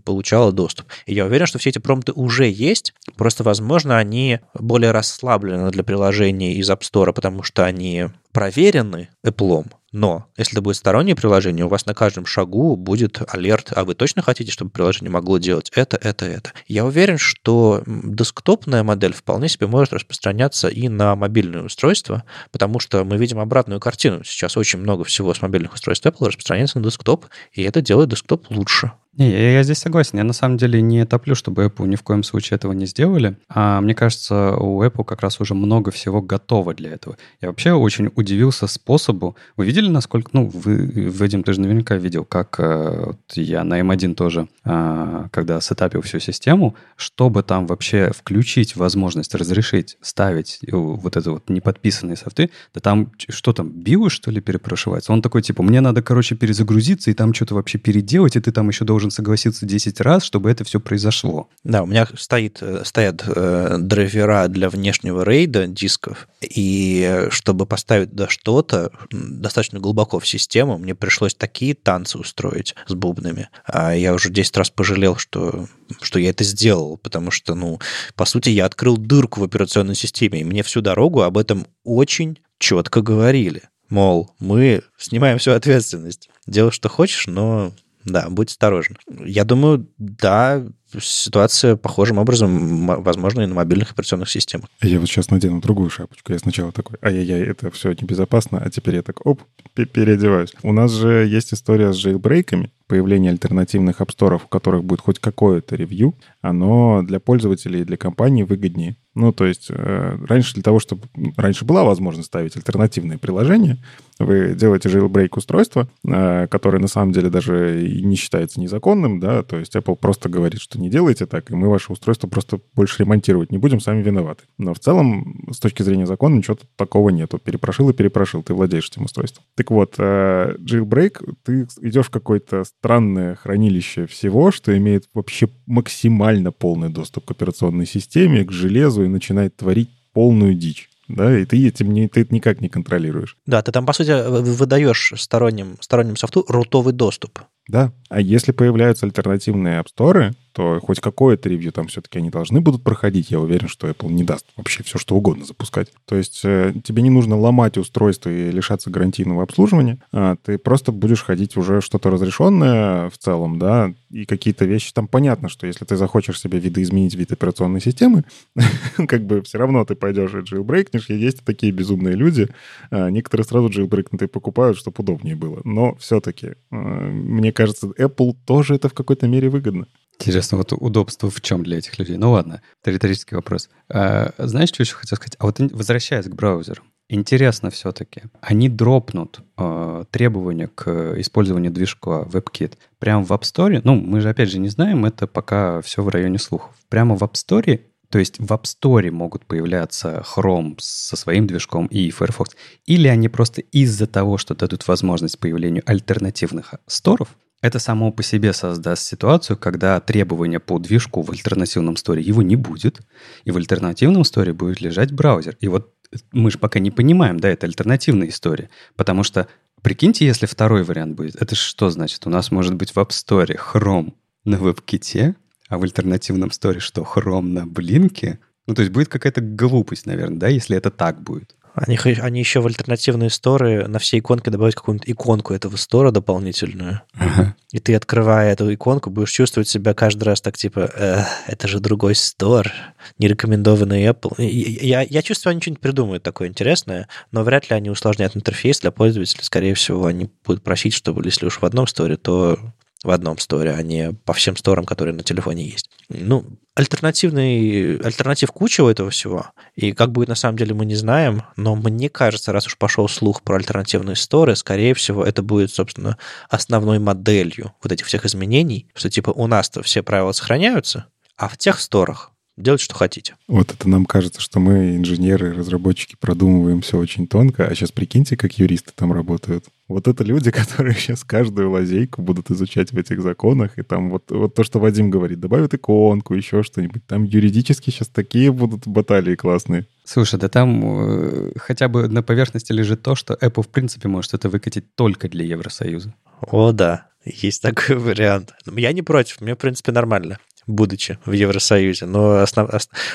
получало доступ? И я уверен, что все эти промпты уже есть, просто, возможно, они более расслаблены для приложений из App Store, потому что они проверены Apple, но если это будет стороннее приложение, у вас на каждом шагу будет алерт, а вы точно хотите, чтобы приложение могло делать это, это, это. Я уверен, что десктопная модель вполне себе может распространяться и на мобильные устройства, потому что мы видим обратную картину. Сейчас очень много всего с мобильных устройств Apple распространяется на десктоп, и это делает десктоп лучше. Не, я, я здесь согласен. Я на самом деле не топлю, чтобы Apple ни в коем случае этого не сделали. А мне кажется, у Apple как раз уже много всего готово для этого. Я вообще очень удивился способу. Вы видели, насколько... Ну, вы, Вадим, ты же наверняка видел, как э, вот я на M1 тоже, э, когда сетапил всю систему, чтобы там вообще включить возможность разрешить ставить вот это вот неподписанные софты, да там что там, биос, что ли, перепрошивается? Он такой, типа, мне надо, короче, перезагрузиться и там что-то вообще переделать, и ты там еще должен должен согласиться 10 раз, чтобы это все произошло. Да, у меня стоит, э, стоят э, драйвера для внешнего рейда дисков, и чтобы поставить да, что-то достаточно глубоко в систему, мне пришлось такие танцы устроить с бубнами. А я уже 10 раз пожалел, что, что я это сделал, потому что, ну, по сути, я открыл дырку в операционной системе, и мне всю дорогу об этом очень четко говорили. Мол, мы снимаем всю ответственность. Делай, что хочешь, но да, будь осторожен. Я думаю, да, ситуация похожим образом возможна и на мобильных операционных системах. Я вот сейчас надену другую шапочку. Я сначала такой, ай-яй-яй, это все небезопасно, а теперь я так, оп, переодеваюсь. У нас же есть история с джейлбрейками, появление альтернативных апсторов, у которых будет хоть какое-то ревью, оно для пользователей и для компании выгоднее. Ну, то есть э, раньше для того, чтобы... Раньше была возможность ставить альтернативные приложения, вы делаете jailbreak устройство, э, которое на самом деле даже не считается незаконным, да, то есть Apple просто говорит, что не делайте так, и мы ваше устройство просто больше ремонтировать не будем, сами виноваты. Но в целом, с точки зрения закона, ничего такого нету. Перепрошил и перепрошил, ты владеешь этим устройством. Так вот, э, jailbreak, ты идешь в какое-то странное хранилище всего, что имеет вообще максимально полный доступ к операционной системе, к железу и начинает творить полную дичь да, и ты этим не, ты это никак не контролируешь. Да, ты там, по сути, выдаешь сторонним, сторонним софту рутовый доступ. Да, а если появляются альтернативные App Store, то хоть какое-то ревью там все-таки они должны будут проходить. Я уверен, что Apple не даст вообще все, что угодно запускать. То есть э, тебе не нужно ломать устройство и лишаться гарантийного обслуживания. А ты просто будешь ходить уже что-то разрешенное в целом, да, и какие-то вещи там понятно, что если ты захочешь себе видоизменить вид операционной системы, как бы все равно ты пойдешь и джейлбрейкнешь. Есть такие безумные люди. А, некоторые сразу джейлбрейкнутые покупают, чтобы удобнее было. Но все-таки, э, мне кажется, Apple тоже это в какой-то мере выгодно. Интересно, вот удобство в чем для этих людей? Ну ладно, это риторический вопрос. А, знаешь, что еще хотел сказать? А вот возвращаясь к браузеру, интересно все-таки, они дропнут э, требования к использованию движка WebKit прямо в App Store? Ну, мы же опять же не знаем, это пока все в районе слухов. Прямо в App Store то есть в App Store могут появляться Chrome со своим движком и Firefox. Или они просто из-за того, что дадут возможность появлению альтернативных сторов, это само по себе создаст ситуацию, когда требования по движку в альтернативном сторе его не будет, и в альтернативном сторе будет лежать браузер. И вот мы же пока не понимаем, да, это альтернативная история, потому что прикиньте, если второй вариант будет, это что значит? У нас может быть в App Store Chrome на WebKit, а в альтернативном сторе что, Chrome на блинке? Ну, то есть будет какая-то глупость, наверное, да, если это так будет. Они, они еще в альтернативные сторы на все иконки добавить какую-нибудь иконку этого стора дополнительную. Ага. И ты, открывая эту иконку, будешь чувствовать себя каждый раз так, типа, э, это же другой стор, нерекомендованный Apple. Я, я чувствую, они что-нибудь придумают такое интересное, но вряд ли они усложняют интерфейс для пользователя. Скорее всего, они будут просить, чтобы если уж в одном сторе, то в одном сторе, а не по всем сторам, которые на телефоне есть. Ну, альтернативный, альтернатив куча у этого всего. И как будет на самом деле, мы не знаем, но мне кажется, раз уж пошел слух про альтернативные сторы, скорее всего, это будет, собственно, основной моделью вот этих всех изменений, что типа у нас-то все правила сохраняются, а в тех сторах делать, что хотите. Вот это нам кажется, что мы, инженеры, разработчики, продумываем все очень тонко, а сейчас прикиньте, как юристы там работают. Вот это люди, которые сейчас каждую лазейку будут изучать в этих законах, и там вот, вот то, что Вадим говорит, добавят иконку, еще что-нибудь. Там юридически сейчас такие будут баталии классные. Слушай, да там э, хотя бы на поверхности лежит то, что Apple в принципе может это выкатить только для Евросоюза. О, да. Есть такой вариант. Я не против, мне, в принципе, нормально будучи в Евросоюзе. Но основ...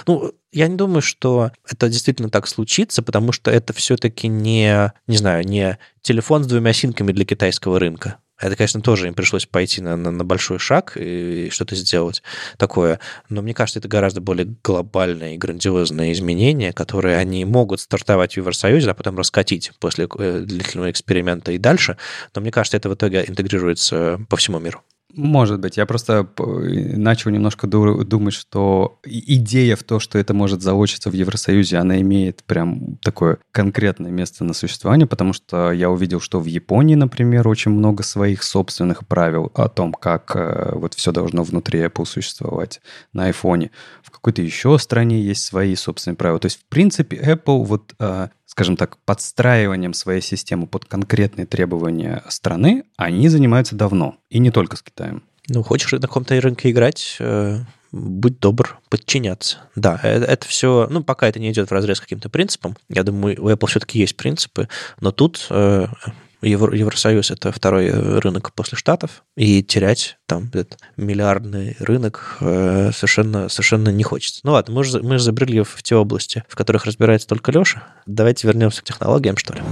ну, я не думаю, что это действительно так случится, потому что это все-таки не, не знаю, не телефон с двумя синками для китайского рынка. Это, конечно, тоже им пришлось пойти на, на, на большой шаг и что-то сделать такое. Но мне кажется, это гораздо более глобальное и грандиозное изменение, которое они могут стартовать в Евросоюзе, а потом раскатить после э, длительного эксперимента и дальше. Но мне кажется, это в итоге интегрируется по всему миру. Может быть. Я просто начал немножко думать, что идея в то, что это может заочиться в Евросоюзе, она имеет прям такое конкретное место на существование, потому что я увидел, что в Японии, например, очень много своих собственных правил о том, как э, вот все должно внутри Apple существовать на iPhone. В какой-то еще стране есть свои собственные правила. То есть, в принципе, Apple вот э, скажем так, подстраиванием своей системы под конкретные требования страны, они занимаются давно, и не только с Китаем. Ну, хочешь на каком-то рынке играть, э, будь добр подчиняться. Да, это, это все, ну, пока это не идет в разрез каким-то принципом. Я думаю, у Apple все-таки есть принципы, но тут э, Евро, Евросоюз это второй э, рынок после Штатов, и терять там этот миллиардный рынок э, совершенно, совершенно не хочется. Ну ладно, мы же, мы же забрели в те области, в которых разбирается только Леша. Давайте вернемся к технологиям, что ли.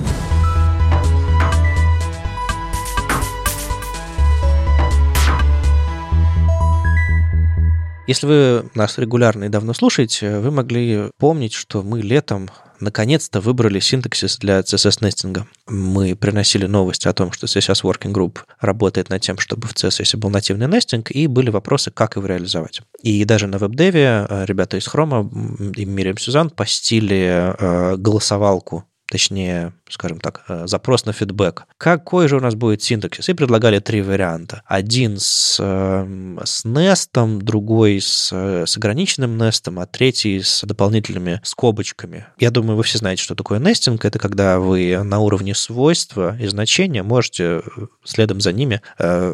Если вы нас регулярно и давно слушаете, вы могли помнить, что мы летом наконец-то выбрали синтаксис для CSS-нестинга. Мы приносили новости о том, что CSS Working Group работает над тем, чтобы в CSS был нативный нестинг, и были вопросы, как его реализовать. И даже на веб-деве э, ребята из Chrome и Мириам Сюзан постили э, голосовалку точнее, скажем так, э, запрос на фидбэк. Какой же у нас будет синтаксис? И предлагали три варианта. Один с, эм, с нестом, другой с, э, с ограниченным нестом, а третий с дополнительными скобочками. Я думаю, вы все знаете, что такое нестинг. Это когда вы на уровне свойства и значения можете э, следом за ними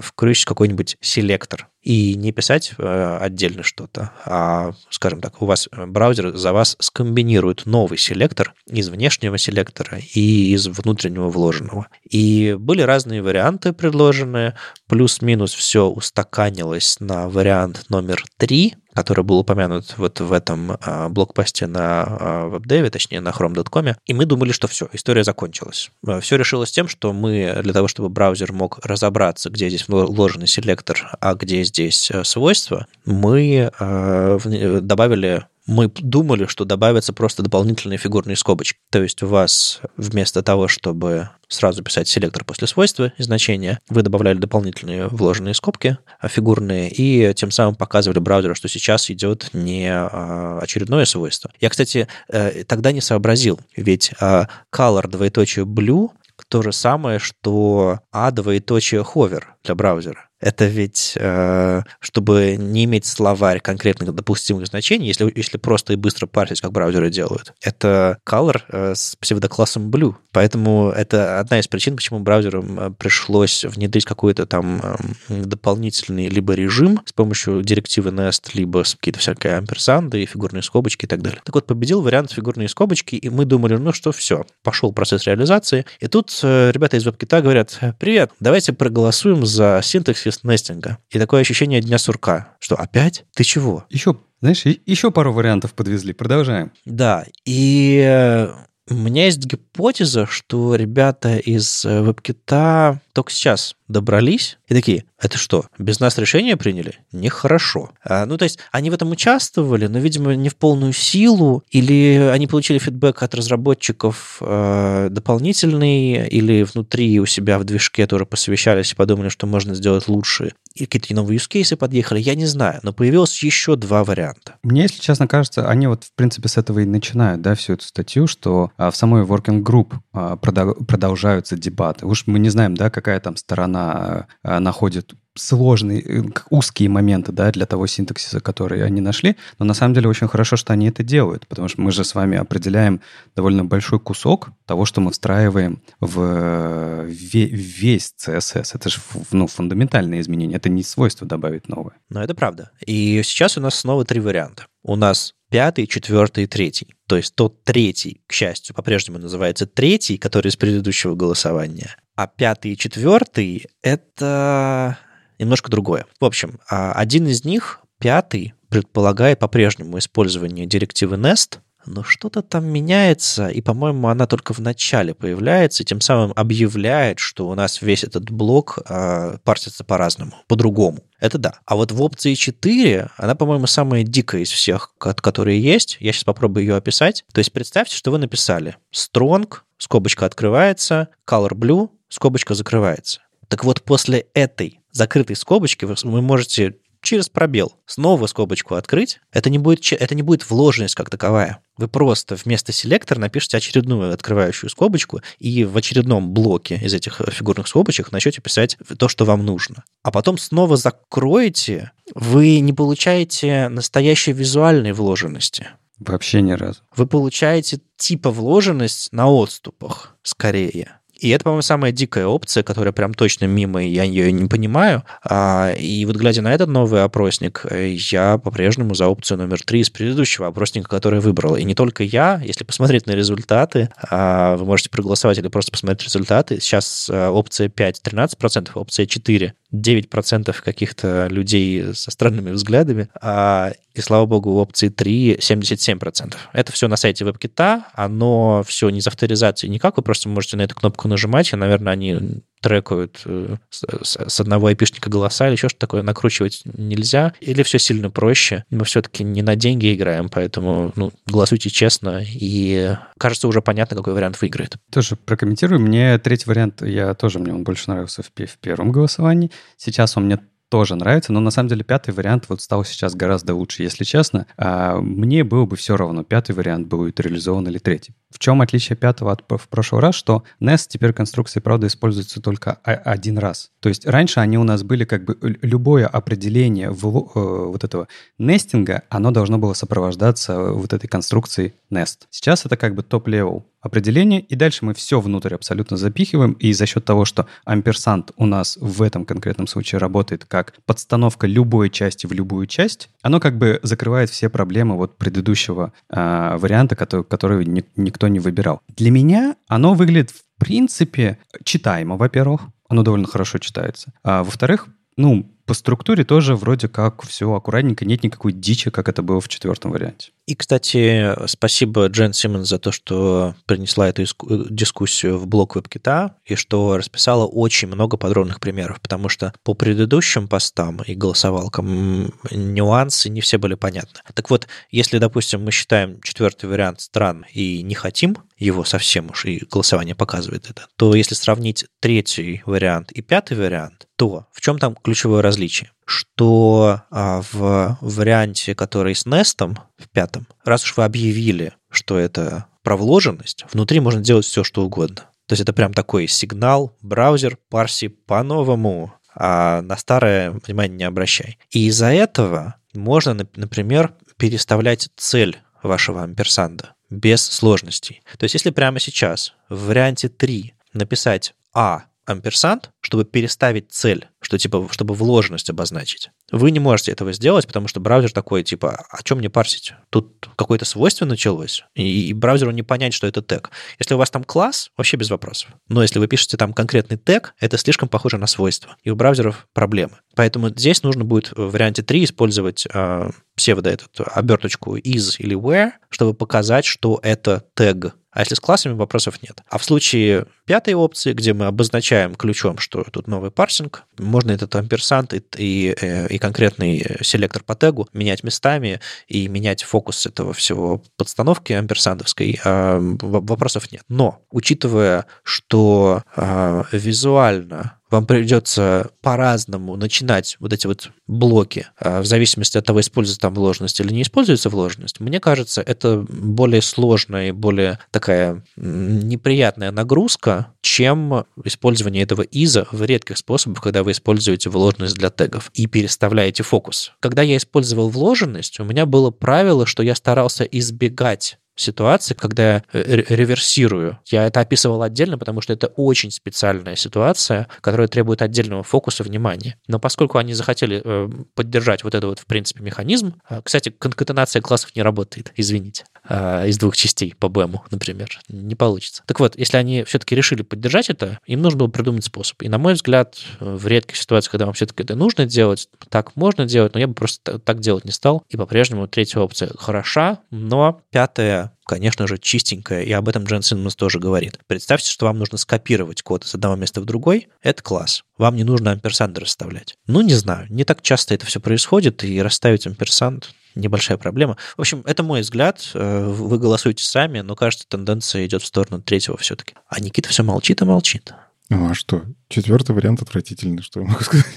включить какой-нибудь селектор и не писать отдельно что-то, а, скажем так, у вас браузер за вас скомбинирует новый селектор из внешнего селектора и из внутреннего вложенного. И были разные варианты предложенные, плюс-минус все устаканилось на вариант номер три, который был упомянут вот в этом а, блокпосте на а, WebDev, точнее на chrome.com, и мы думали, что все, история закончилась. А, все решилось тем, что мы для того, чтобы браузер мог разобраться, где здесь вложенный селектор, а где здесь свойства, мы добавили мы думали, что добавятся просто дополнительные фигурные скобочки. То есть у вас вместо того, чтобы сразу писать селектор после свойства и значения, вы добавляли дополнительные вложенные скобки а, фигурные и тем самым показывали браузеру, что сейчас идет не а, очередное свойство. Я, кстати, э, тогда не сообразил, ведь а, color двоеточие blue то же самое, что a двоеточие hover для браузера. Это ведь, э, чтобы не иметь словарь конкретных допустимых значений, если, если просто и быстро парсить, как браузеры делают. Это color э, с псевдоклассом blue. Поэтому это одна из причин, почему браузерам э, пришлось внедрить какой-то там дополнительный либо режим с помощью директивы nest, либо какие-то всякие амперсанды, фигурные скобочки и так далее. Так вот, победил вариант фигурные скобочки, и мы думали, ну что, все, пошел процесс реализации. И тут ребята из WebKit говорят, привет, давайте проголосуем за синтаксис нестинга. И такое ощущение дня сурка, что опять? Ты чего? Еще, знаешь, еще пару вариантов подвезли. Продолжаем. Да, и э, у меня есть гипотеза, что ребята из э, WebKit только сейчас добрались и такие, это что, без нас решение приняли? Нехорошо. А, ну, то есть они в этом участвовали, но, видимо, не в полную силу, или они получили фидбэк от разработчиков э, дополнительный, или внутри у себя в движке тоже посовещались и подумали, что можно сделать лучше, и какие-то новые use подъехали, я не знаю, но появилось еще два варианта. Мне, если честно, кажется, они вот, в принципе, с этого и начинают, да, всю эту статью, что а, в самой working group а, продолжаются дебаты. Уж мы не знаем, да, какая там сторона а, находит сложные, э, узкие моменты, да, для того синтаксиса, который они нашли, но на самом деле очень хорошо, что они это делают, потому что мы же с вами определяем довольно большой кусок того, что мы встраиваем в весь CSS. Это же ну, фундаментальные изменения, это не свойство добавить новое. Но это правда. И сейчас у нас снова три варианта. У нас пятый, четвертый и третий. То есть тот третий, к счастью, по-прежнему называется третий, который из предыдущего голосования. А пятый и четвертый — это немножко другое. В общем, а, один из них, пятый, предполагает по-прежнему использование директивы NEST, но что-то там меняется, и, по-моему, она только в начале появляется, и тем самым объявляет, что у нас весь этот блок э, парсится по-разному, по-другому. Это да. А вот в опции 4 она, по-моему, самая дикая из всех, которые есть. Я сейчас попробую ее описать. То есть представьте, что вы написали strong, скобочка открывается, color blue, скобочка закрывается. Так вот, после этой закрытой скобочки вы, вы можете через пробел снова скобочку открыть. Это не, будет, это не будет вложенность как таковая. Вы просто вместо селектора напишите очередную открывающую скобочку и в очередном блоке из этих фигурных скобочек начнете писать то, что вам нужно. А потом снова закроете, вы не получаете настоящей визуальной вложенности. Вообще ни разу. Вы получаете типа вложенность на отступах скорее. И это, по-моему, самая дикая опция, которая прям точно мимо, я ее не понимаю. А, и вот глядя на этот новый опросник, я по-прежнему за опцию номер три из предыдущего опросника, который выбрал. И не только я, если посмотреть на результаты, а, вы можете проголосовать или просто посмотреть результаты. Сейчас а, опция 5 13%, опция 4 9% каких-то людей со странными взглядами, а, и, слава богу, у опции 3 77%. Это все на сайте WebKit, оно все не за авторизацией никак, вы просто можете на эту кнопку нажимать, и, наверное, они трекают э, с одного айпишника голоса или еще что-то такое, накручивать нельзя, или все сильно проще. Мы все-таки не на деньги играем, поэтому ну, голосуйте честно, и кажется, уже понятно, какой вариант выиграет. Тоже прокомментирую. Мне третий вариант, я тоже, мне он больше нравился в, в первом голосовании. Сейчас он мне тоже нравится, но на самом деле пятый вариант вот стал сейчас гораздо лучше, если честно. А мне было бы все равно, пятый вариант будет реализован или третий. В чем отличие пятого от в прошлый раз, что nest теперь конструкции, правда, используются только один раз. То есть раньше они у нас были как бы любое определение в, э, вот этого nesting а, оно должно было сопровождаться вот этой конструкцией nest. Сейчас это как бы top-level определение, и дальше мы все внутрь абсолютно запихиваем, и за счет того, что амперсанд у нас в этом конкретном случае работает как подстановка любой части в любую часть, оно как бы закрывает все проблемы вот предыдущего э, варианта, который, который ни, никто не выбирал. Для меня оно выглядит в принципе читаемо, во-первых, оно довольно хорошо читается. А во-вторых, ну, по структуре тоже вроде как все аккуратненько, нет никакой дичи, как это было в четвертом варианте. И, кстати, спасибо Джен Симмонс за то, что принесла эту дискуссию в блог WebKit и что расписала очень много подробных примеров, потому что по предыдущим постам и голосовалкам нюансы не все были понятны. Так вот, если, допустим, мы считаем четвертый вариант стран и не хотим его совсем уж, и голосование показывает это, то если сравнить третий вариант и пятый вариант, то в чем там ключевое различие? Что а, в варианте, который с Nest, в пятом, раз уж вы объявили, что это про вложенность, внутри можно делать все, что угодно. То есть это прям такой сигнал, браузер, парси по-новому, а на старое внимание не обращай. И из-за этого можно, например, переставлять цель вашего амперсанда без сложностей. То есть если прямо сейчас в варианте 3 написать А амперсант, чтобы переставить цель, что типа, чтобы вложенность обозначить. Вы не можете этого сделать, потому что браузер такой, типа, о чем мне парсить? Тут какое-то свойство началось, и, и браузеру не понять, что это тег. Если у вас там класс, вообще без вопросов. Но если вы пишете там конкретный тег, это слишком похоже на свойство, и у браузеров проблемы. Поэтому здесь нужно будет в варианте 3 использовать э, псевдо эту оберточку is или where, чтобы показать, что это тег а если с классами, вопросов нет. А в случае пятой опции, где мы обозначаем ключом, что тут новый парсинг, можно этот амперсант и, и, э, и конкретный селектор по тегу менять местами и менять фокус этого всего подстановки амперсандовской, а, вопросов нет. Но, учитывая, что а, визуально вам придется по-разному начинать вот эти вот блоки, а, в зависимости от того, используется там вложенность или не используется вложенность, мне кажется, это более сложная и более такая неприятная нагрузка, чем использование этого иза в редких способах, когда вы используете вложенность для тегов и переставляете фокус. Когда я использовал вложенность, у меня было правило, что я старался избегать ситуации, когда я э, реверсирую. Я это описывал отдельно, потому что это очень специальная ситуация, которая требует отдельного фокуса внимания. Но поскольку они захотели э, поддержать вот этот вот, в принципе, механизм, э, кстати, конкатенация классов не работает, извините, из двух частей по БЭМу, например, не получится. Так вот, если они все-таки решили поддержать это, им нужно было придумать способ. И, на мой взгляд, в редких ситуациях, когда вам все-таки это нужно делать, так можно делать, но я бы просто так делать не стал. И по-прежнему третья опция хороша, но пятая конечно же, чистенькая, и об этом Джен Синманс тоже говорит. Представьте, что вам нужно скопировать код из одного места в другой, это класс. Вам не нужно амперсанды расставлять. Ну, не знаю, не так часто это все происходит, и расставить амперсант небольшая проблема. В общем, это мой взгляд. Э, вы голосуете сами, но кажется, тенденция идет в сторону третьего все-таки. А Никита все молчит и молчит. Ну а что? Четвертый вариант отвратительный, что я могу сказать?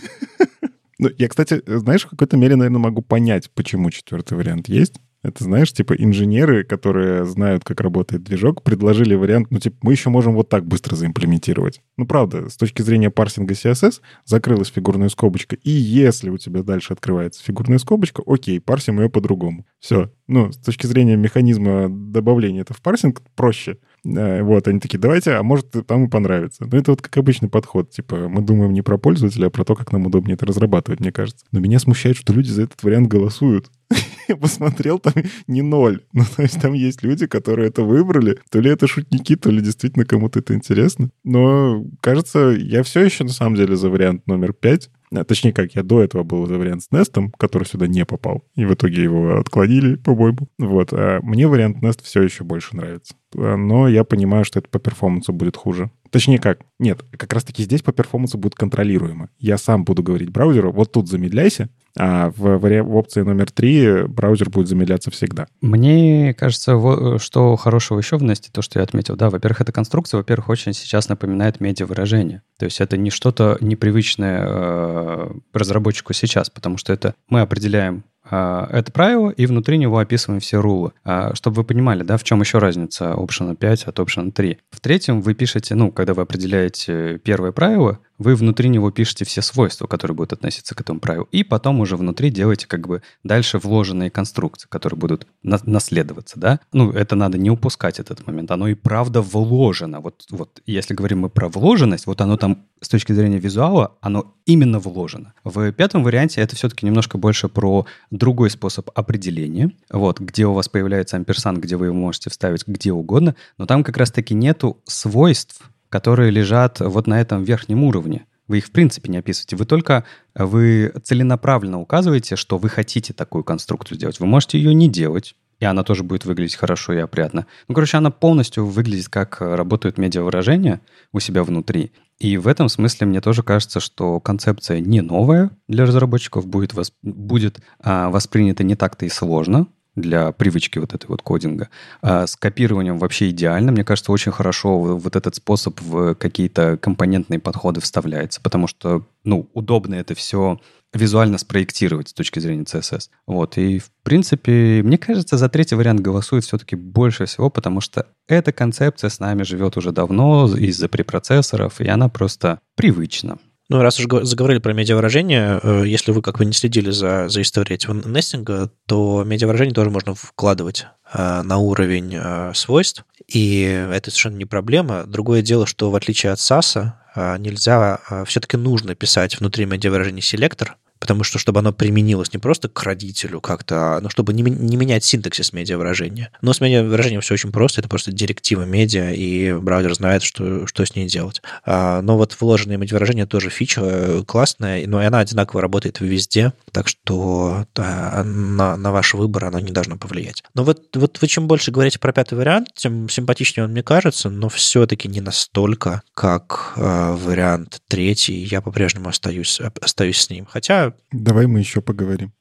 Ну, я, кстати, знаешь, в какой-то мере, наверное, могу понять, почему четвертый вариант есть. Это, знаешь, типа инженеры, которые знают, как работает движок, предложили вариант, ну, типа, мы еще можем вот так быстро заимплементировать. Ну, правда, с точки зрения парсинга CSS закрылась фигурная скобочка, и если у тебя дальше открывается фигурная скобочка, окей, парсим ее по-другому. Все. Ну, с точки зрения механизма добавления это в парсинг проще. Э, вот, они такие, давайте, а может, там и понравится. Ну, это вот как обычный подход. Типа, мы думаем не про пользователя, а про то, как нам удобнее это разрабатывать, мне кажется. Но меня смущает, что люди за этот вариант голосуют. Я посмотрел, там не ноль. Ну, то есть там есть люди, которые это выбрали. То ли это шутники, то ли действительно кому-то это интересно. Но, кажется, я все еще на самом деле за вариант номер пять. А, точнее, как я до этого был за вариант с Nest, который сюда не попал. И в итоге его отклонили, по-моему. Вот. А мне вариант Nest все еще больше нравится. А, но я понимаю, что это по перформансу будет хуже. Точнее как, нет, как раз-таки здесь по перформансу будет контролируемо. Я сам буду говорить браузеру, вот тут замедляйся, а в, в опции номер три браузер будет замедляться всегда. Мне кажется, что хорошего еще в Nest, то, что я отметил, да, во-первых, эта конструкция, во-первых, очень сейчас напоминает медиа-выражение. То есть это не что-то непривычное э, разработчику сейчас, потому что это мы определяем а, это правило, и внутри него описываем все рулы. А, чтобы вы понимали, да, в чем еще разница Option 5 от Option 3. В третьем вы пишете, ну, когда вы определяете первое правило, вы внутри него пишете все свойства, которые будут относиться к этому правилу, и потом уже внутри делаете как бы дальше вложенные конструкции, которые будут на- наследоваться, да? Ну, это надо не упускать этот момент. Оно и правда вложено. Вот, вот если говорим мы про вложенность, вот оно там с точки зрения визуала, оно именно вложено. В пятом варианте это все-таки немножко больше про другой способ определения, вот, где у вас появляется амперсант, где вы его можете вставить где угодно, но там как раз-таки нету свойств, которые лежат вот на этом верхнем уровне. Вы их в принципе не описываете. Вы только вы целенаправленно указываете, что вы хотите такую конструкцию сделать. Вы можете ее не делать, и она тоже будет выглядеть хорошо и опрятно. Ну, короче, она полностью выглядит, как работают медиавыражения у себя внутри. И в этом смысле мне тоже кажется, что концепция не новая для разработчиков, будет, будет а, воспринята не так-то и сложно, для привычки вот этой вот кодинга. А с копированием вообще идеально. Мне кажется, очень хорошо вот этот способ в какие-то компонентные подходы вставляется, потому что, ну, удобно это все визуально спроектировать с точки зрения CSS. Вот, и в принципе, мне кажется, за третий вариант голосует все-таки больше всего, потому что эта концепция с нами живет уже давно из-за препроцессоров, и она просто привычна. Ну, раз уж заговорили про медиавыражение, э, если вы как бы не следили за, за историей этого нестинга, то медиавыражение тоже можно вкладывать э, на уровень э, свойств, и это совершенно не проблема. Другое дело, что в отличие от SAS, нельзя, все-таки нужно писать внутри медиавыражения селектор, потому что чтобы оно применилось не просто к родителю как-то, но чтобы не, не менять синтаксис медиавыражения. Но с медиавыражением все очень просто, это просто директива медиа, и браузер знает, что, что с ней делать. А, но вот вложенные медиавыражения тоже фича э, классная, но и она одинаково работает везде, так что на, на ваш выбор она не должна повлиять. Но вот, вот вы чем больше говорите про пятый вариант, тем симпатичнее он мне кажется, но все-таки не настолько, как э, вариант третий. Я по-прежнему остаюсь, остаюсь с ним. Хотя Давай мы еще поговорим.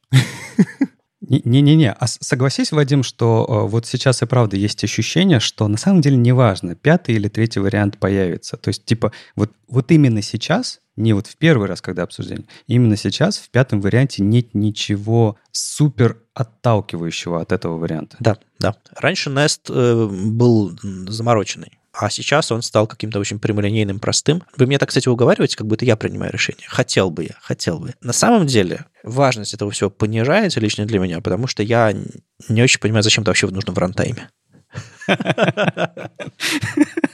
Не-не-не, а согласись, Вадим, что э, вот сейчас и правда есть ощущение, что на самом деле неважно, пятый или третий вариант появится. То есть, типа, вот, вот именно сейчас, не вот в первый раз, когда обсуждение, именно сейчас в пятом варианте нет ничего супер отталкивающего от этого варианта. Да, да. Раньше Nest э, был замороченный а сейчас он стал каким-то очень прямолинейным, простым. Вы меня так, кстати, уговариваете, как будто я принимаю решение. Хотел бы я, хотел бы. На самом деле важность этого всего понижается лично для меня, потому что я не очень понимаю, зачем это вообще нужно в рантайме.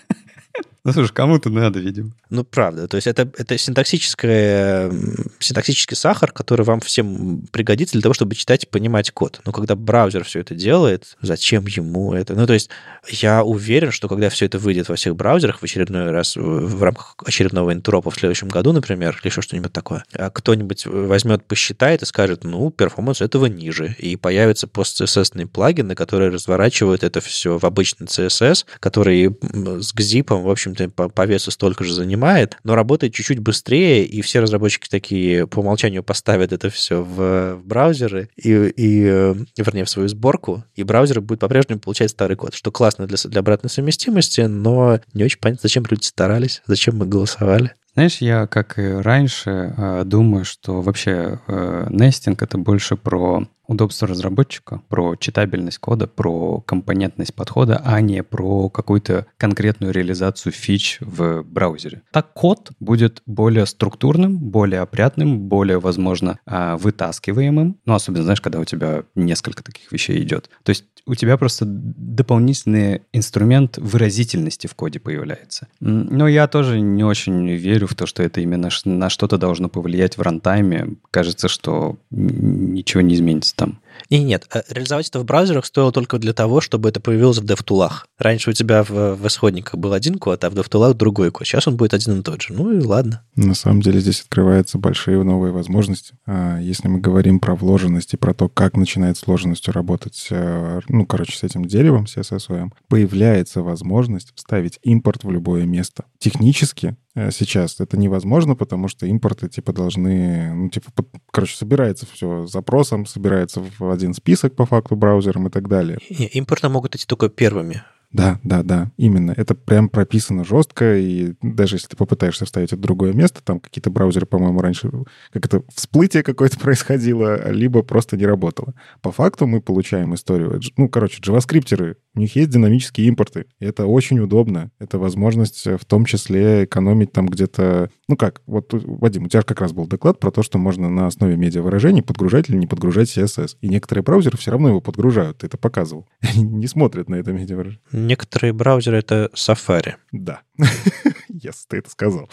Ну, слушай, кому-то надо, видимо. Ну, правда. То есть это, это синтаксическое, синтаксический сахар, который вам всем пригодится для того, чтобы читать и понимать код. Но когда браузер все это делает, зачем ему это? Ну, то есть я уверен, что когда все это выйдет во всех браузерах в очередной раз, в рамках очередного интропа в следующем году, например, или еще что-нибудь такое, а кто-нибудь возьмет, посчитает и скажет, ну, перформанс этого ниже. И появятся пост-CSS плагины, которые разворачивают это все в обычный CSS, который с гзипом, в общем по, по весу столько же занимает, но работает чуть-чуть быстрее, и все разработчики такие по умолчанию поставят это все в, в браузеры и, и, э, вернее, в свою сборку, и браузеры будут по-прежнему получать старый код, что классно для, для обратной совместимости, но не очень понятно, зачем люди старались, зачем мы голосовали. Знаешь, я, как и раньше, э, думаю, что вообще э, нестинг — это больше про удобство разработчика, про читабельность кода, про компонентность подхода, а не про какую-то конкретную реализацию фич в браузере. Так код будет более структурным, более опрятным, более, возможно, а, вытаскиваемым. Ну, особенно, знаешь, когда у тебя несколько таких вещей идет. То есть у тебя просто дополнительный инструмент выразительности в коде появляется. Но я тоже не очень верю в то, что это именно на что-то должно повлиять в рантайме. Кажется, что ничего не изменится там. И нет, э, реализовать это в браузерах стоило только для того, чтобы это появилось в DevTools. Раньше у тебя в, в исходниках был один код, а в DevTools другой код. Сейчас он будет один и тот же. Ну и ладно. На самом деле здесь открываются большие новые возможности. А, если мы говорим про вложенность и про то, как начинает сложностью работать, э, ну, короче, с этим деревом, CSS, появляется возможность вставить импорт в любое место. Технически Э, сейчас. Это невозможно, потому что импорты, типа, должны... Ну, типа, под, короче, собирается все запросом, собирается в один список по факту браузером и так далее. Импорты могут идти только первыми. Да, да, да, именно. Это прям прописано жестко, и даже если ты попытаешься вставить это другое место, там какие-то браузеры, по-моему, раньше как это всплытие какое-то происходило, либо просто не работало. По факту мы получаем историю. Ну, короче, джаваскриптеры, у них есть динамические импорты, и это очень удобно. Это возможность в том числе экономить там где-то... Ну как, вот, Вадим, у тебя как раз был доклад про то, что можно на основе медиавыражений подгружать или не подгружать CSS. И некоторые браузеры все равно его подгружают, ты это показывал. Они не смотрят на это медиавыражение. Некоторые браузеры — это Safari. Да. Yes, ты это сказал.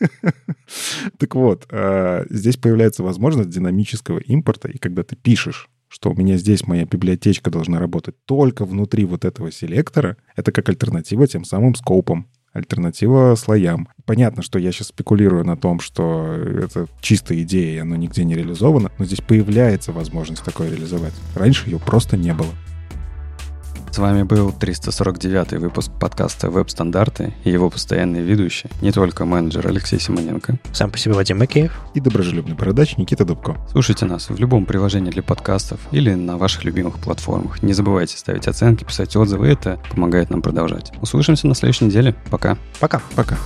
Так вот, а, здесь появляется возможность динамического импорта, и когда ты пишешь что у меня здесь моя библиотечка должна работать только внутри вот этого селектора, это как альтернатива тем самым скопам, альтернатива слоям. Понятно, что я сейчас спекулирую на том, что это чистая идея, и оно нигде не реализовано, но здесь появляется возможность такое реализовать. Раньше ее просто не было. С вами был 349 выпуск подкаста «Веб-стандарты» и его постоянный ведущий, не только менеджер Алексей Симоненко. Сам по себе Вадим Макеев. И доброжелюбный бородач Никита Дубко. Слушайте нас в любом приложении для подкастов или на ваших любимых платформах. Не забывайте ставить оценки, писать отзывы, это помогает нам продолжать. Услышимся на следующей неделе. Пока. Пока. Пока.